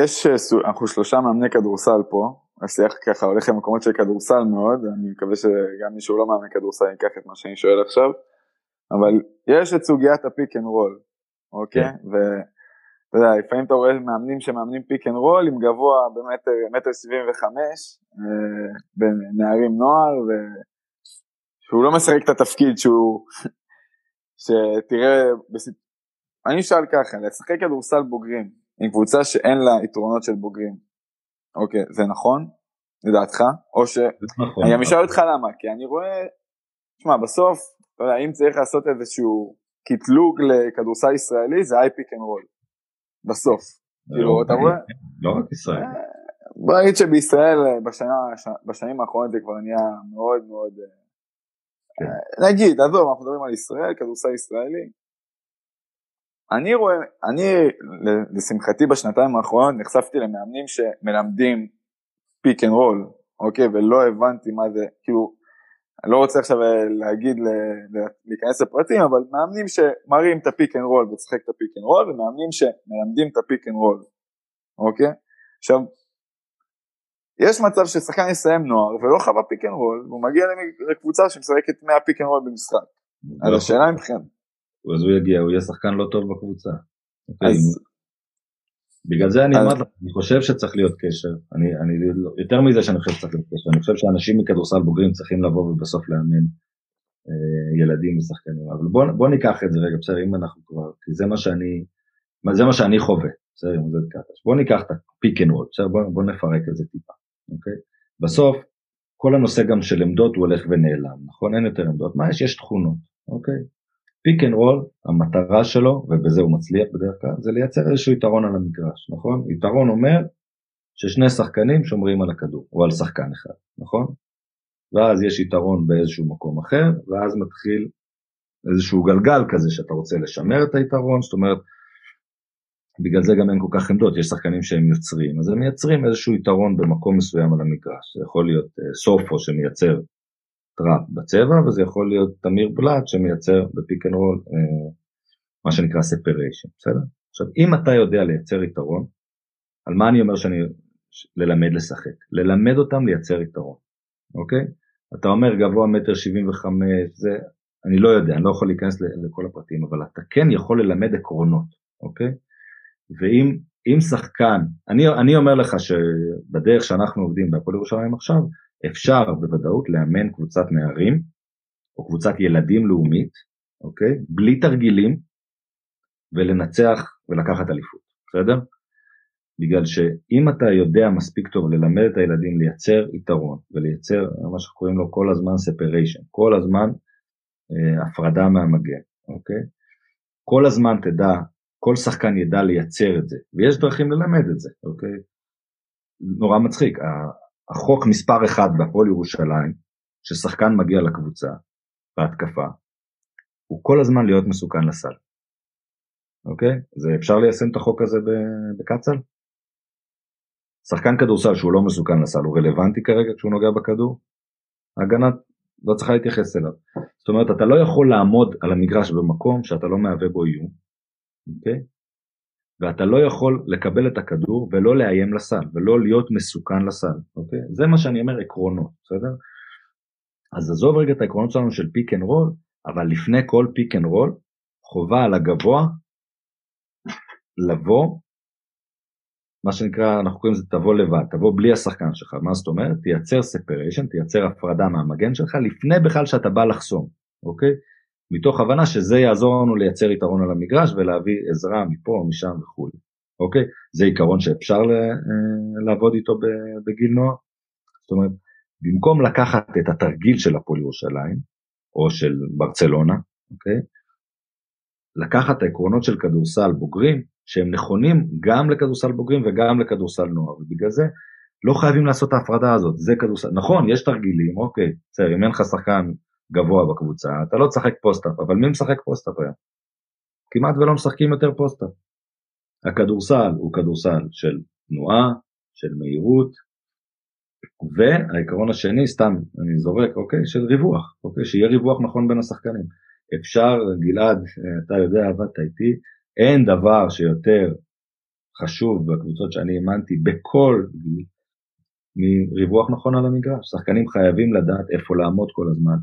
יש, אנחנו שלושה מאמני כדורסל פה, השיח ככה הולך למקומות של כדורסל מאוד, אני מקווה שגם מי שהוא לא מאמן כדורסל ייקח את מה שאני שואל עכשיו, אבל יש את סוגיית ה pick and roll, אוקיי? כן. ואתה יודע, לפעמים אתה רואה מאמנים שמאמנים pick and roll עם גבוה באמת מטר שבעים וחמש, אה, בין נערים נוער, שהוא לא משחק את התפקיד שהוא, שתראה, אני אשאל ככה, לשחק כדורסל בוגרים עם קבוצה שאין לה יתרונות של בוגרים, אוקיי, זה נכון? לדעתך? או ש... נכון. אני גם אשאל אותך למה, כי אני רואה, תשמע, בסוף, אתה יודע, אם צריך לעשות איזשהו קטלוג לכדורסל ישראלי, זה high pick and roll. בסוף. כאילו, לא, אתה רואה? לא רק ישראל. אה, בוא נגיד שבישראל אה, בשנים האחרונות זה כבר נהיה מאוד מאוד... כן. אה, נגיד, עזוב, אנחנו מדברים על ישראל, כדורסל ישראלי. אני רואה, אני לשמחתי בשנתיים האחרונות נחשפתי למאמנים שמלמדים pick and roll, אוקיי, ולא הבנתי מה זה, כאילו, אני לא רוצה עכשיו להגיד, להיכנס לפרטים, אבל מאמנים שמראים את ה pick and roll וצחק את ה pick and roll, ומאמנים שמלמדים את ה pick and roll, אוקיי? עכשיו, יש מצב ששחקן יסיים נוער ולא חווה pick and roll, והוא מגיע לקבוצה שמשחקת 100 pick and roll במשחק. אז השאלה מבחינת... אז הוא יגיע, הוא יהיה שחקן לא טוב בקבוצה. אז... בגלל זה אני אומר לך, אני חושב שצריך להיות קשר, אני, אני, יותר מזה שאני חושב שצריך להיות קשר, אני חושב שאנשים מכדורסל בוגרים צריכים לבוא ובסוף לאמן אה, ילדים ושחקנים, אבל בוא, בוא ניקח את זה רגע, בסדר, אם אנחנו כבר, כי זה מה שאני, זה מה שאני חווה, בסדר, אם זה ככה, בוא ניקח את ה pick and roll, בסדר, בוא, בוא נפרק את זה טיפה, אוקיי? בסוף, כל הנושא גם של עמדות הוא הולך ונעלם, נכון? אין יותר עמדות, מה יש? יש תכונות, אוקיי? pick and roll, המטרה שלו, ובזה הוא מצליח בדרך כלל, זה לייצר איזשהו יתרון על המגרש, נכון? יתרון אומר ששני שחקנים שומרים על הכדור, או על שחקן אחד, נכון? ואז יש יתרון באיזשהו מקום אחר, ואז מתחיל איזשהו גלגל כזה שאתה רוצה לשמר את היתרון, זאת אומרת, בגלל זה גם אין כל כך עמדות, יש שחקנים שהם יוצרים, אז הם מייצרים איזשהו יתרון במקום מסוים על המגרש, זה יכול להיות אה, סופו שמייצר trap בצבע, וזה יכול להיות תמיר בלאט שמייצר ב pick and roll אה, מה שנקרא separation, בסדר? עכשיו, אם אתה יודע לייצר יתרון, על מה אני אומר שאני ללמד לשחק? ללמד אותם לייצר יתרון, אוקיי? אתה אומר גבוה מטר שבעים וחמש, זה, אני לא יודע, אני לא יכול להיכנס לכל הפרטים, אבל אתה כן יכול ללמד עקרונות, אוקיי? ואם אם שחקן, אני, אני אומר לך שבדרך שאנחנו עובדים בהפועל ירושלים עכשיו, אפשר בוודאות לאמן קבוצת נערים או קבוצת ילדים לאומית, אוקיי? בלי תרגילים ולנצח ולקחת אליפות, בסדר? בגלל שאם אתה יודע מספיק טוב ללמד את הילדים לייצר יתרון ולייצר מה שאנחנו קוראים לו כל הזמן separation, כל הזמן אה, הפרדה מהמגן, אוקיי? כל הזמן תדע, כל שחקן ידע לייצר את זה, ויש דרכים ללמד את זה, אוקיי? נורא מצחיק, החוק מספר אחד בהפועל ירושלים, ששחקן מגיע לקבוצה בהתקפה, הוא כל הזמן להיות מסוכן לסל. אוקיי? זה אפשר ליישם את החוק הזה בקצ"ל? שחקן כדורסל שהוא לא מסוכן לסל הוא רלוונטי כרגע כשהוא נוגע בכדור? ההגנה לא צריכה להתייחס אליו. זאת אומרת אתה לא יכול לעמוד על המגרש במקום שאתה לא מהווה בו איום, אוקיי? ואתה לא יכול לקבל את הכדור ולא לאיים לסל, ולא להיות מסוכן לסל, אוקיי? זה מה שאני אומר עקרונות, בסדר? אז עזוב רגע את העקרונות שלנו של pick and roll, אבל לפני כל pick and roll, חובה על הגבוה לבוא, מה שנקרא, אנחנו קוראים לזה תבוא לבד, תבוא בלי השחקן שלך, מה זאת אומרת? תייצר separation, תייצר הפרדה מהמגן שלך לפני בכלל שאתה בא לחסום, אוקיי? מתוך הבנה שזה יעזור לנו לייצר יתרון על המגרש ולהביא עזרה מפה, משם וכולי, אוקיי? זה עיקרון שאפשר אה, לעבוד איתו בגיל נוער. זאת אומרת, במקום לקחת את התרגיל של הפועל ירושלים, או של ברצלונה, אוקיי? לקחת את העקרונות של כדורסל בוגרים, שהם נכונים גם לכדורסל בוגרים וגם לכדורסל נוער, ובגלל זה לא חייבים לעשות את ההפרדה הזאת, זה כדורסל, נכון, יש תרגילים, אוקיי, בסדר, אם אין לך שחקן גבוה בקבוצה, אתה לא תשחק post-up, אבל מי משחק post-up היום? כמעט ולא משחקים יותר post-up. הכדורסל הוא כדורסל של תנועה, של מהירות, והעיקרון השני, סתם אני זורק, אוקיי, של ריווח, אוקיי, שיהיה ריווח נכון בין השחקנים. אפשר, גלעד, אתה יודע, עבדת איתי, אין דבר שיותר חשוב בקבוצות שאני האמנתי בכל גיל מריווח נכון על המגרש. שחקנים חייבים לדעת איפה לעמוד כל הזמן,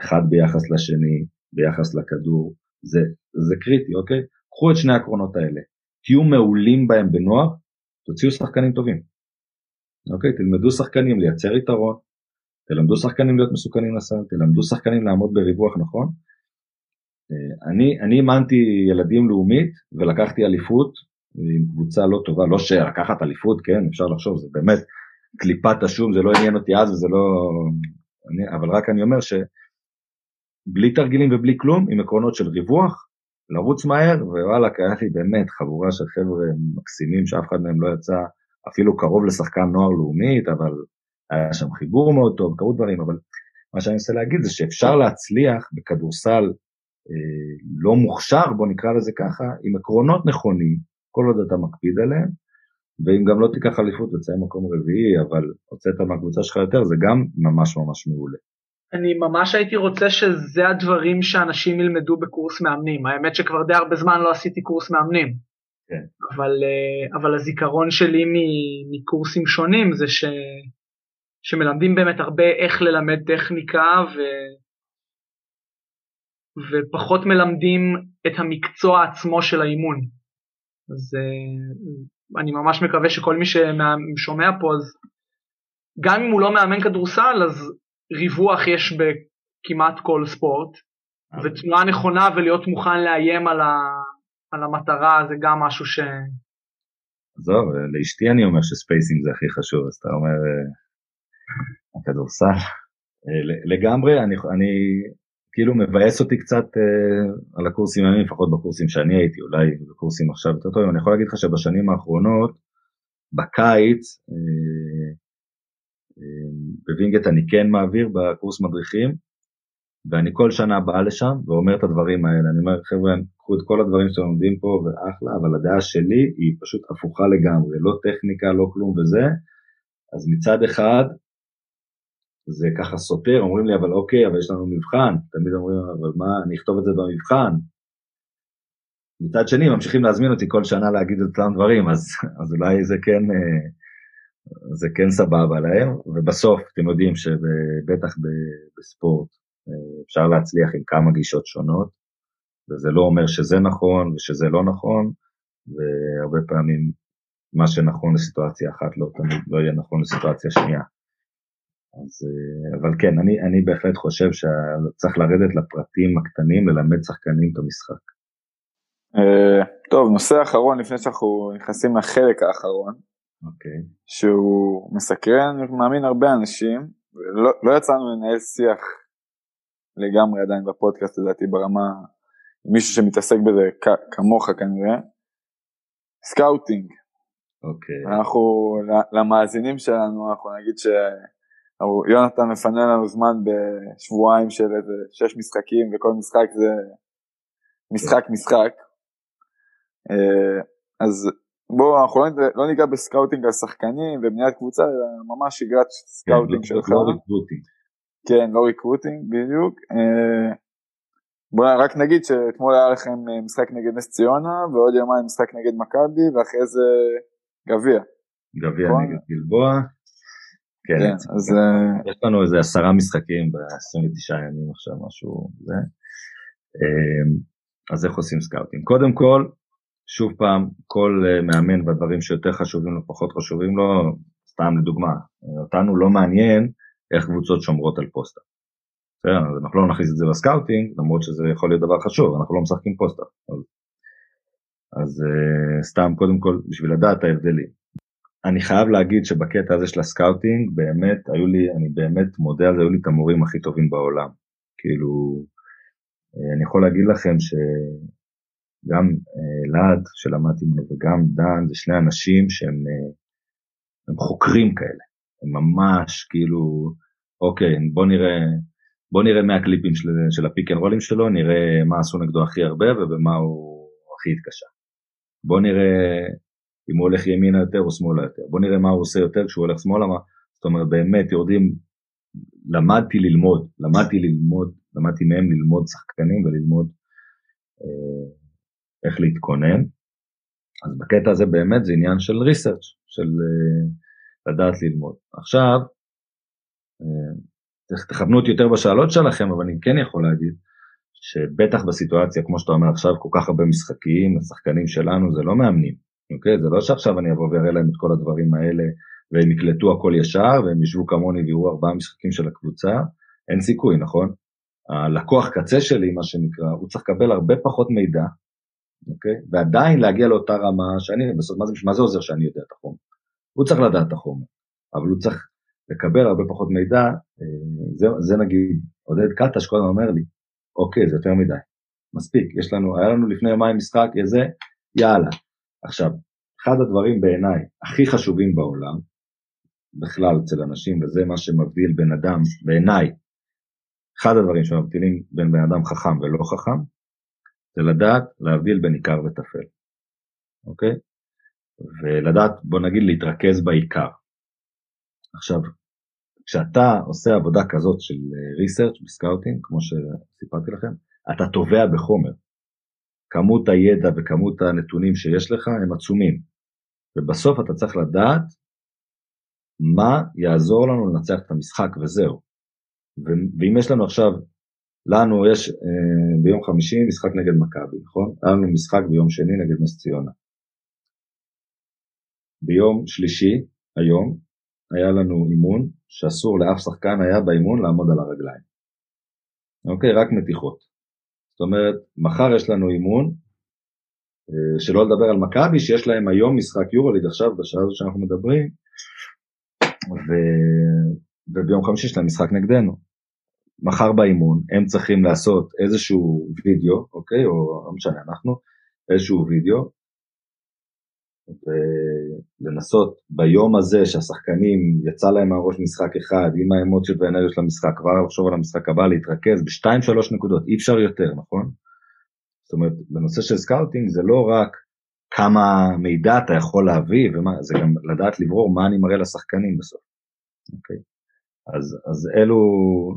אחד ביחס לשני, ביחס לכדור, זה, זה קריטי, אוקיי? קחו את שני העקרונות האלה, תהיו מעולים בהם בנוער, תוציאו שחקנים טובים. אוקיי? תלמדו שחקנים לייצר יתרון, תלמדו שחקנים להיות מסוכנים לסל, תלמדו שחקנים לעמוד בריווח נכון. אה, אני, אימנתי ילדים לאומית ולקחתי אליפות עם קבוצה לא טובה, לא שלקחת אליפות, כן, אפשר לחשוב, זה באמת קליפת השום, זה לא עניין אותי אז וזה לא... אני, אבל רק אני אומר שבלי תרגילים ובלי כלום, עם עקרונות של ריווח, לרוץ מהר, ווואלה, היה לי באמת חבורה של חבר'ה מקסימים שאף אחד מהם לא יצא אפילו קרוב לשחקן נוער לאומית, אבל היה שם חיבור מאוד טוב, קרו דברים, אבל מה שאני מנסה להגיד זה שאפשר להצליח בכדורסל אה, לא מוכשר, בוא נקרא לזה ככה, עם עקרונות נכונים, כל עוד אתה מקפיד עליהם, ואם גם לא תיקח אליפות ותסיים מקום רביעי, אבל הוצאת מהקבוצה שלך יותר, זה גם ממש ממש מעולה. אני ממש הייתי רוצה שזה הדברים שאנשים ילמדו בקורס מאמנים. האמת שכבר די הרבה זמן לא עשיתי קורס מאמנים. כן. אבל, אה, אבל הזיכרון שלי מקורסים שונים זה ש, שמלמדים באמת הרבה איך ללמד טכניקה ו, ופחות מלמדים את המקצוע עצמו של האימון. אז אה, אני ממש מקווה שכל מי ששומע פה, אז גם אם הוא לא מאמן כדורסל, אז ריווח יש בכמעט כל ספורט, אוקיי. ותנועה נכונה ולהיות מוכן לאיים על, ה, על המטרה זה גם משהו ש... עזוב, לאשתי אני אומר שספייסינג זה הכי חשוב, אז אתה אומר, אה, הכדורסל. אה, לגמרי, אני, אני כאילו מבאס אותי קצת אה, על הקורסים הימים, לפחות בקורסים שאני הייתי, אולי בקורסים עכשיו יותר טובים, אני יכול להגיד לך שבשנים האחרונות, בקיץ, אה, בווינגייט אני כן מעביר בקורס מדריכים, ואני כל שנה בא לשם ואומר את הדברים האלה, אני אומר חבר'ה, קחו את כל הדברים שאתם לומדים פה ואחלה, אבל הדעה שלי היא פשוט הפוכה לגמרי, לא טכניקה, לא כלום וזה, אז מצד אחד זה ככה סותר, אומרים לי אבל אוקיי, אבל יש לנו מבחן, תמיד אומרים אבל מה, אני אכתוב את זה במבחן. מצד שני ממשיכים להזמין אותי כל שנה להגיד את אותם דברים, אז, אז אולי זה כן, אה, זה כן סבבה להם, ובסוף אתם יודעים שבטח בספורט אה, אפשר להצליח עם כמה גישות שונות, וזה לא אומר שזה נכון ושזה לא נכון, והרבה פעמים מה שנכון לסיטואציה אחת לא תמיד לא יהיה נכון לסיטואציה שנייה. אז, אה, אבל כן, אני, אני בהחלט חושב שצריך לרדת לפרטים הקטנים, ללמד שחקנים את המשחק. Uh, טוב, נושא אחרון לפני שאנחנו נכנסים לחלק האחרון, okay. אוקיי. שהוא מסקרן, אני מאמין הרבה אנשים, ולא לא יצאנו לנהל שיח לגמרי עדיין בפודקאסט לדעתי ברמה, מישהו שמתעסק בזה כמוך כנראה, scouting. אוקיי. Okay. אנחנו, למאזינים שלנו, אנחנו נגיד שיונתן מפנה לנו זמן בשבועיים של איזה שש משחקים, וכל משחק זה משחק משחק. אה, אז בואו, אנחנו לא, לא ניגע ב scouting על שחקנים ובניית קבוצה, אלא ממש שגרת scouting כן, שלך. לא recruiting. כן, לא recruiting, בדיוק. אה, בואו רק נגיד שאתמול היה לכם אה, משחק נגד נס ציונה, ועוד יומיים משחק נגד מכבי, ואחרי זה גביע. גביע נכון? נגד גלבוע. כן, כן אז... אה, יש לנו איזה עשרה משחקים ב-29 ימים עכשיו, משהו כזה. אז איך עושים scouting? קודם כל, שוב פעם, כל אה, מאמן בדברים שיותר חשובים לו, פחות חשובים לו, סתם לדוגמה, אותנו לא מעניין איך קבוצות שומרות על post-up. אז אנחנו לא נכניס את זה ל scouting, למרות שזה יכול להיות דבר חשוב, אנחנו לא משחקים post-up. אז, אז אה, סתם קודם כל בשביל לדעת ההבדלים. אני חייב להגיד שבקטע הזה של ה scouting, באמת, היו לי, אני באמת מודה על זה, היו לי את המורים הכי טובים בעולם. כאילו, אה, אני יכול להגיד לכם שגם אה, אלעד שלמדתי ממנו וגם דן, זה שני אנשים שהם הם חוקרים כאלה. הם ממש כאילו, אוקיי, בוא נראה, בוא נראה מהקליפים של, של ה pick and roll ים שלו, נראה מה עשו נגדו הכי הרבה ובמה הוא הכי התקשה. בוא נראה אם הוא הולך ימינה יותר או שמאלה יותר, בוא נראה מה הוא עושה יותר כשהוא הולך שמאלה, מה, זאת אומרת באמת יורדים, למדתי ללמוד, למדתי ללמוד, למדתי מהם ללמוד שחקנים וללמוד אה, איך להתכונן. אז בקטע הזה באמת זה עניין של ריסרצ', של אה, לדעת ללמוד. עכשיו, אה, תכוונו אותי יותר בשאלות שלכם, אבל אני כן יכול להגיד שבטח בסיטואציה, כמו שאתה אומר עכשיו, כל כך הרבה משחקים, השחקנים שלנו זה לא מאמנים, אוקיי? זה לא שעכשיו אני אבוא ואראה להם את כל הדברים האלה והם יקלטו הכל ישר והם ישבו כמוני ויראו ארבעה משחקים של הקבוצה, אין סיכוי, נכון? הלקוח קצה שלי, מה שנקרא, הוא צריך לקבל הרבה פחות מידע, אוקיי? ועדיין להגיע לאותה רמה שאני, בסוף, מה זה, מה זה עוזר שאני יודע את החומר? הוא צריך לדעת את החומר, אבל הוא צריך לקבל הרבה פחות מידע, אה, זה, זה נגיד, עודד קטש קודם אומר לי, אוקיי, זה יותר מדי, מספיק, יש לנו, היה לנו לפני יומיים משחק איזה, יאללה. עכשיו, אחד הדברים בעיניי הכי חשובים בעולם, בכלל אצל אנשים, וזה מה שמבדיל בן אדם, בעיניי, אחד הדברים שמבדילים בין בן אדם חכם ולא חכם, זה לדעת להבדיל בין עיקר וטפל, אוקיי? ולדעת, בוא נגיד, להתרכז בעיקר. עכשיו, כשאתה עושה עבודה כזאת של research אה, ב scouting, כמו שסיפרתי לכם, אתה טובע בחומר. כמות הידע וכמות הנתונים שיש לך הם עצומים, ובסוף אתה צריך לדעת מה יעזור לנו לנצח את המשחק וזהו. ואם יש לנו עכשיו, לנו יש אה, ביום חמישי משחק נגד מכבי, נכון? היה לנו משחק ביום שני נגד נס ציונה. ביום שלישי, היום, היה לנו אימון שאסור לאף שחקן היה באימון לעמוד על הרגליים. אוקיי, רק מתיחות. זאת אומרת, מחר יש לנו אימון, אה, שלא לדבר על מכבי, שיש להם היום משחק יורוליג עכשיו, בשעה הזאת שאנחנו מדברים, ו... וביום חמישי יש להם משחק נגדנו. מחר באימון הם צריכים לעשות איזשהו וידאו, אוקיי, או לא משנה, אנחנו, איזשהו וידאו, ולנסות ביום הזה שהשחקנים יצא להם מהראש משחק אחד עם האמוציות והאנרגיות של המשחק כבר לחשוב על המשחק הבא להתרכז בשתיים שלוש נקודות אי אפשר יותר נכון? זאת אומרת בנושא של scouting זה לא רק כמה מידע אתה יכול להביא ומה זה גם לדעת לברור מה אני מראה לשחקנים בסוף. אוקיי? אז, אז אלו,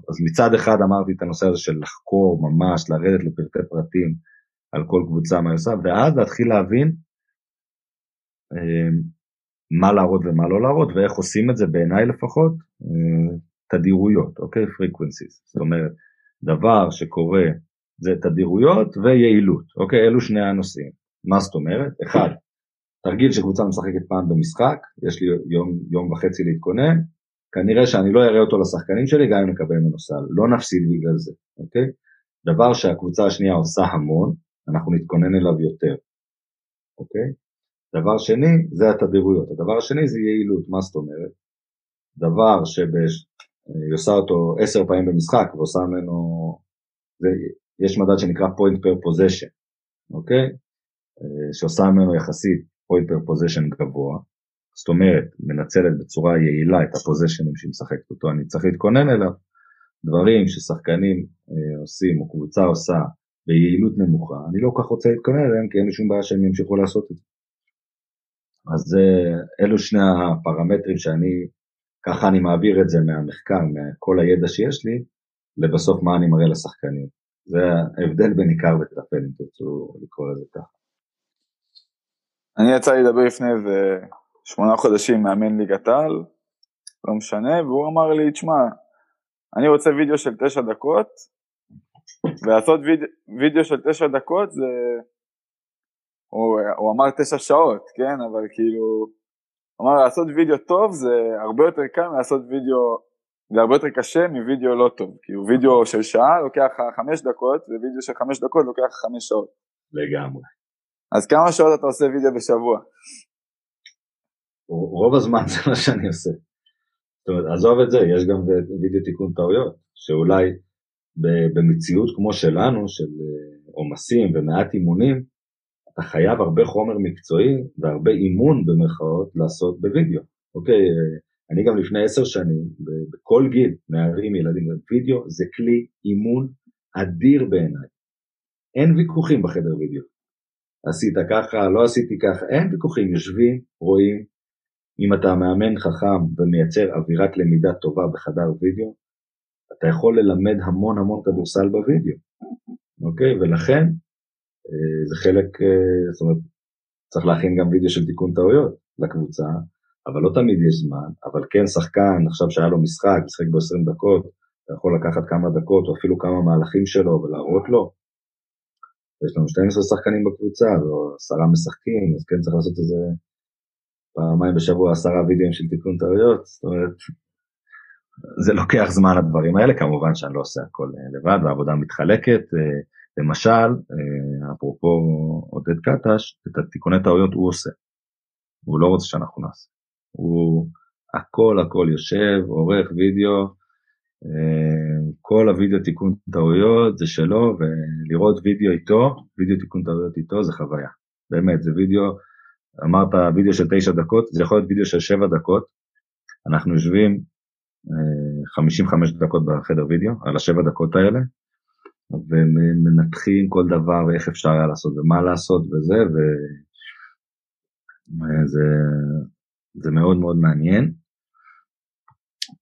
אז מצד אחד אמרתי את הנושא הזה של לחקור ממש, לרדת לפרטי פרטים על כל קבוצה מה היא עושה, ואז להתחיל להבין אה, מה להראות ומה לא להראות ואיך עושים את זה בעיניי לפחות אה, תדירויות אוקיי? Frequencies. זאת אומרת דבר שקורה זה תדירויות ויעילות אוקיי? אלו שני הנושאים. מה זאת אומרת? אחד תרגיל שקבוצה משחקת פעם במשחק יש לי יום, יום וחצי להתכונן כנראה שאני לא אראה אותו לשחקנים שלי גם אם נקבל ממנו סל. לא נפסיד בגלל זה אוקיי? דבר שהקבוצה השנייה עושה המון אנחנו נתכונן אליו יותר אוקיי? דבר שני זה התדירויות, הדבר השני זה יעילות, מה זאת אומרת? דבר שהיא עושה אותו עשר פעמים במשחק ועושה ממנו, זה, יש מדד שנקרא point per possession, אוקיי? שעושה ממנו יחסית point per possession גבוה, זאת אומרת מנצלת בצורה יעילה את הפוזיישנים שהיא משחקת אותו, אני צריך להתכונן אליו, דברים ששחקנים אה, עושים או קבוצה עושה ביעילות נמוכה, אני לא כל כך רוצה להתכונן אליהם כי אין לי שום בעיה שהם ימשיכו לעשות את זה. אז אלו שני הפרמטרים שאני, ככה אני מעביר את זה מהמחקר, מכל הידע שיש לי, לבסוף מה אני מראה לשחקנים. זה ההבדל בין עיקר וטפל, אם תרצו לקרוא לזה ככה. אני יצא לי לדבר לפני איזה שמונה חודשים מאמן ליגת העל, לא משנה, והוא אמר לי, תשמע, אני רוצה וידאו של תשע דקות, ולעשות וידאו, וידאו של תשע דקות זה... הוא, הוא אמר תשע שעות, כן? אבל כאילו... הוא אמר לעשות וידאו טוב זה הרבה יותר קל מלעשות וידאו... זה הרבה יותר קשה מווידאו לא טוב. כאילו וידאו של שעה לוקח חמש דקות, ווידאו של חמש דקות לוקח חמש שעות. לגמרי. אז כמה שעות אתה עושה וידאו בשבוע? רוב הזמן זה מה שאני עושה. זאת אומרת, עזוב את זה, יש גם וידאו תיקון טעויות, שאולי במציאות כמו שלנו, של אה, עומסים ומעט אימונים, אתה חייב הרבה חומר מקצועי והרבה אימון במרכאות לעשות בווידאו. אוקיי, אה, אני גם לפני עשר שנים, בכל גיל, נערים, ילדים, וידאו זה כלי אימון אדיר בעיניי. אין ויכוחים בחדר וידאו. עשית ככה, לא עשיתי ככה, אין ויכוחים, יושבים, רואים. אם אתה מאמן חכם ומייצר אווירת למידה טובה בחדר וידאו, אתה יכול ללמד המון המון כדורסל בווידאו, אוקיי? ולכן אה, זה חלק, אה, זאת אומרת, צריך להכין גם וידאו של תיקון טעויות לקבוצה, אבל לא תמיד יש זמן, אבל כן שחקן, עכשיו שהיה לו משחק, משחק ב-20 דקות, אתה יכול לקחת כמה דקות או אפילו כמה מהלכים שלו ולהראות לו. יש לנו 12 שחקנים בקבוצה או עשרה משחקים, אז כן צריך לעשות איזה פעמיים בשבוע עשרה וידאוים של תיקון טעויות, זאת אומרת, זה לוקח זמן הדברים האלה, כמובן שאני לא עושה הכל אה, לבד, והעבודה מתחלקת. אה, למשל, אה, אפרופו עודד קטש, את התיקוני טעויות הוא עושה. הוא לא רוצה שאנחנו נעשה. הוא הכל הכל יושב, עורך וידאו, כל הוידאו תיקון טעויות זה שלו, ולראות וידאו איתו, וידאו תיקון טעויות איתו זה חוויה. באמת, זה וידאו, אמרת וידאו של תשע דקות, זה יכול להיות וידאו של שבע דקות. אנחנו יושבים 55 דקות בחדר וידאו, על השבע דקות האלה, ומנתחים כל דבר ואיך אפשר היה לעשות ומה לעשות וזה, וזה זה מאוד מאוד מעניין.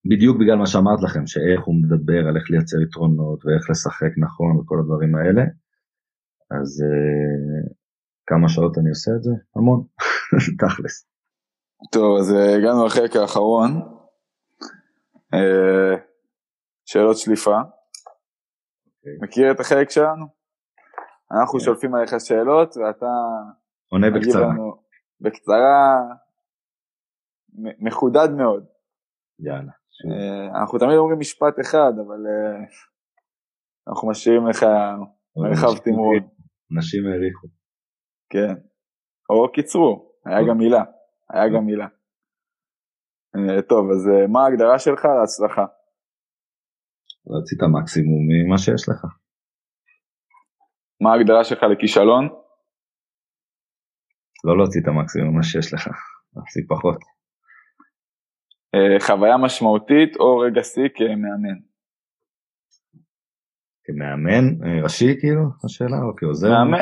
בדיוק בגלל מה שאמרת לכם, שאיך הוא מדבר על איך לייצר יתרונות ואיך לשחק נכון וכל הדברים האלה, אז uh, כמה שעות אני עושה את זה? המון, [laughs] תכלס. טוב, אז אה, הגענו לחלק האחרון. Uh, שאלות שליפה. Okay. אוקיי. מכיר את החלק שלנו? אנחנו okay. כן. שולפים עליך שאלות ואתה... עונה בקצרה. לנו בקצרה, מחודד מאוד. יאללה. אה, אנחנו תמיד אומרים משפט אחד, אבל אה, אנחנו משאירים לך מרחב תמרון. אנשים העריכו. כן. או קיצרו, היה גם מילה. היה גם מילה. אה, טוב, אז מה ההגדרה שלך להצלחה? רצית מקסימום ממה שיש לך. מה ההגדרה שלך לכישלון? לא להוציא את המקסימום ממה שיש לך, להוציא פחות. אה, חוויה משמעותית או רגע שיא כמאמן? כמאמן אה, ראשי כאילו השאלה או כעוזר? מאמן,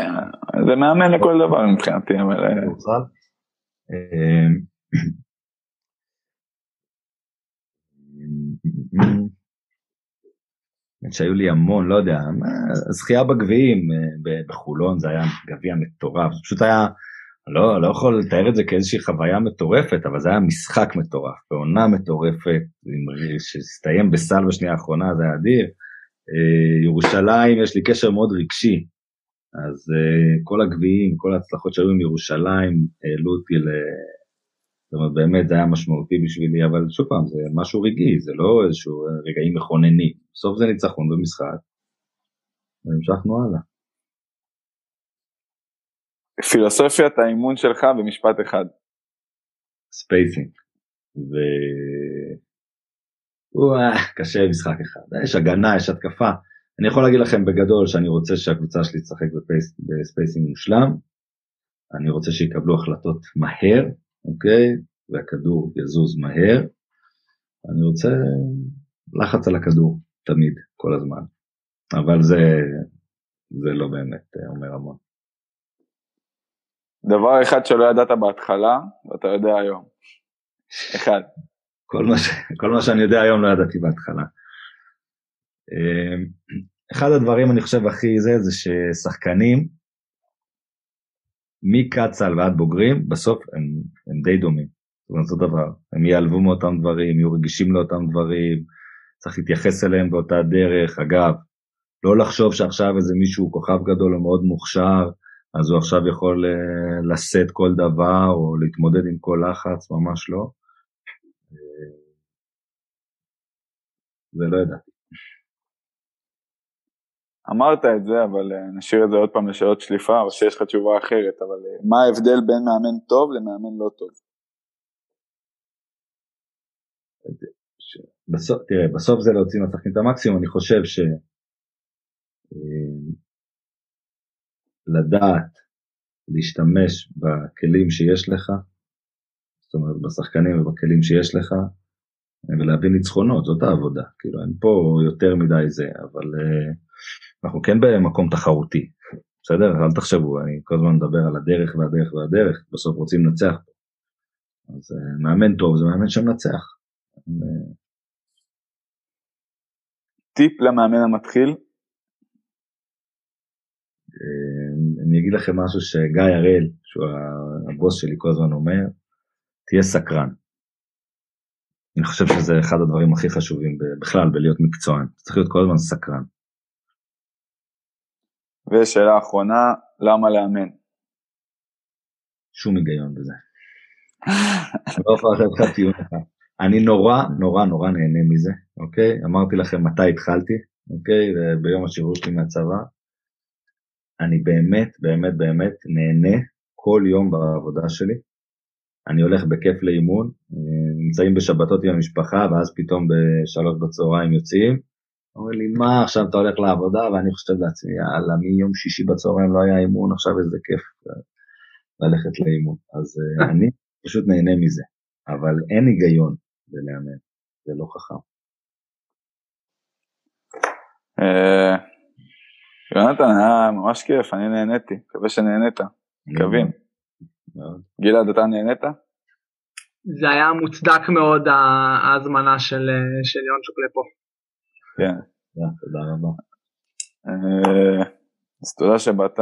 זה מאמן לכל דבר מבחינתי אבל... אה, שהיו לי המון, לא יודע, זכייה בגביעים בחולון זה היה גביע מטורף, זה פשוט היה לא, לא יכול לתאר את זה כאיזושהי חוויה מטורפת, אבל זה היה משחק מטורף, בעונה מטורפת, שהסתיים בסל בשנייה האחרונה, זה היה אדיר. אה, ירושלים, יש לי קשר מאוד רגשי, אז אה, כל הגביעים, כל ההצלחות שהיו עם ירושלים, העלו אותי ל... זאת אומרת, באמת זה היה משמעותי בשבילי, אבל שוב פעם, זה משהו רגעי, זה לא איזשהו רגעים מכוננים. בסוף זה ניצחון במשחק, והמשכנו הלאה. פילוסופיית האימון שלך במשפט אחד. spacing. ו... וואו, קשה משחק אחד. יש הגנה, יש התקפה. אני יכול להגיד לכם בגדול שאני רוצה שהקבוצה שלי תשחק ב pace, ב spacing מושלם. אני רוצה שיקבלו החלטות מהר, אוקיי? והכדור יזוז מהר. אני רוצה לחץ על הכדור, תמיד, כל הזמן. אבל זה, זה לא באמת אומר המון. דבר אחד שלא ידעת בהתחלה, ואתה יודע היום. אחד. כל מה, ש... כל מה שאני יודע היום לא ידעתי בהתחלה. אמ, אחד הדברים אני חושב הכי זה, זה ששחקנים, מקצ"ל ועד בוגרים, בסוף הם, הם די דומים. זאת אומרת, אותו דבר. הם ייעלבו מאותם דברים, יהיו רגישים לאותם דברים, צריך להתייחס אליהם באותה דרך. אגב, לא לחשוב שעכשיו איזה מישהו כוכב גדול או מאוד מוכשר, אז הוא עכשיו יכול אה, לשאת כל דבר או להתמודד עם כל לחץ, ממש לא. זה לא ידעתי. אמרת את זה, אבל אה, נשאיר את זה עוד פעם לשאלות שליפה, או שיש לך תשובה אחרת, אבל אה, מה ההבדל בין מאמן טוב למאמן לא טוב? בסוף, תראה, בסוף זה להוציא מהשחקנים את המקסימום, אני חושב ש... אה, לדעת להשתמש בכלים שיש לך, זאת אומרת בשחקנים ובכלים שיש לך, ולהביא ניצחונות, זאת העבודה, כאילו אין פה יותר מדי זה, אבל uh, אנחנו כן במקום תחרותי, בסדר? אל תחשבו, אני כל הזמן מדבר על הדרך והדרך והדרך, בסוף רוצים לנצח. אז uh, מאמן טוב זה מאמן שמנצח. טיפ למאמן המתחיל? אה, אני אגיד לכם משהו שגיא הראל, שהוא הבוס שלי כל הזמן אומר, תהיה סקרן. אני חושב שזה אחד הדברים הכי חשובים בכלל בלהיות מקצוען, צריך להיות כל הזמן סקרן. ושאלה אחרונה, למה לאמן? שום היגיון בזה. אני לא יכול לתת לך טיעון אחד. אני נורא נורא נורא נהנה מזה, אוקיי? אמרתי לכם מתי התחלתי, אוקיי? ביום השחרור שלי מהצבא. אני באמת באמת באמת נהנה כל יום בעבודה שלי. אני הולך בכיף לאימון, נמצאים בשבתות עם המשפחה, ואז פתאום בשלוש בצהריים יוצאים. אומר לי, מה, עכשיו אתה הולך לעבודה? ואני חושב לעצמי, יאללה, מיום שישי בצהריים לא היה אימון, עכשיו איזה כיף אה, ללכת לאימון. אז אה, [laughs] אני פשוט נהנה מזה, אבל אין היגיון בלאמן, זה לא חכם. אה, יונתן, היה ממש כיף, אני נהניתי, מקווה שנהנית, מקווים. גלעד, אתה נהנית? זה היה מוצדק מאוד ההזמנה של, של יונצ'וק לפה. כן. תודה רבה. אה, אז תודה שבאת.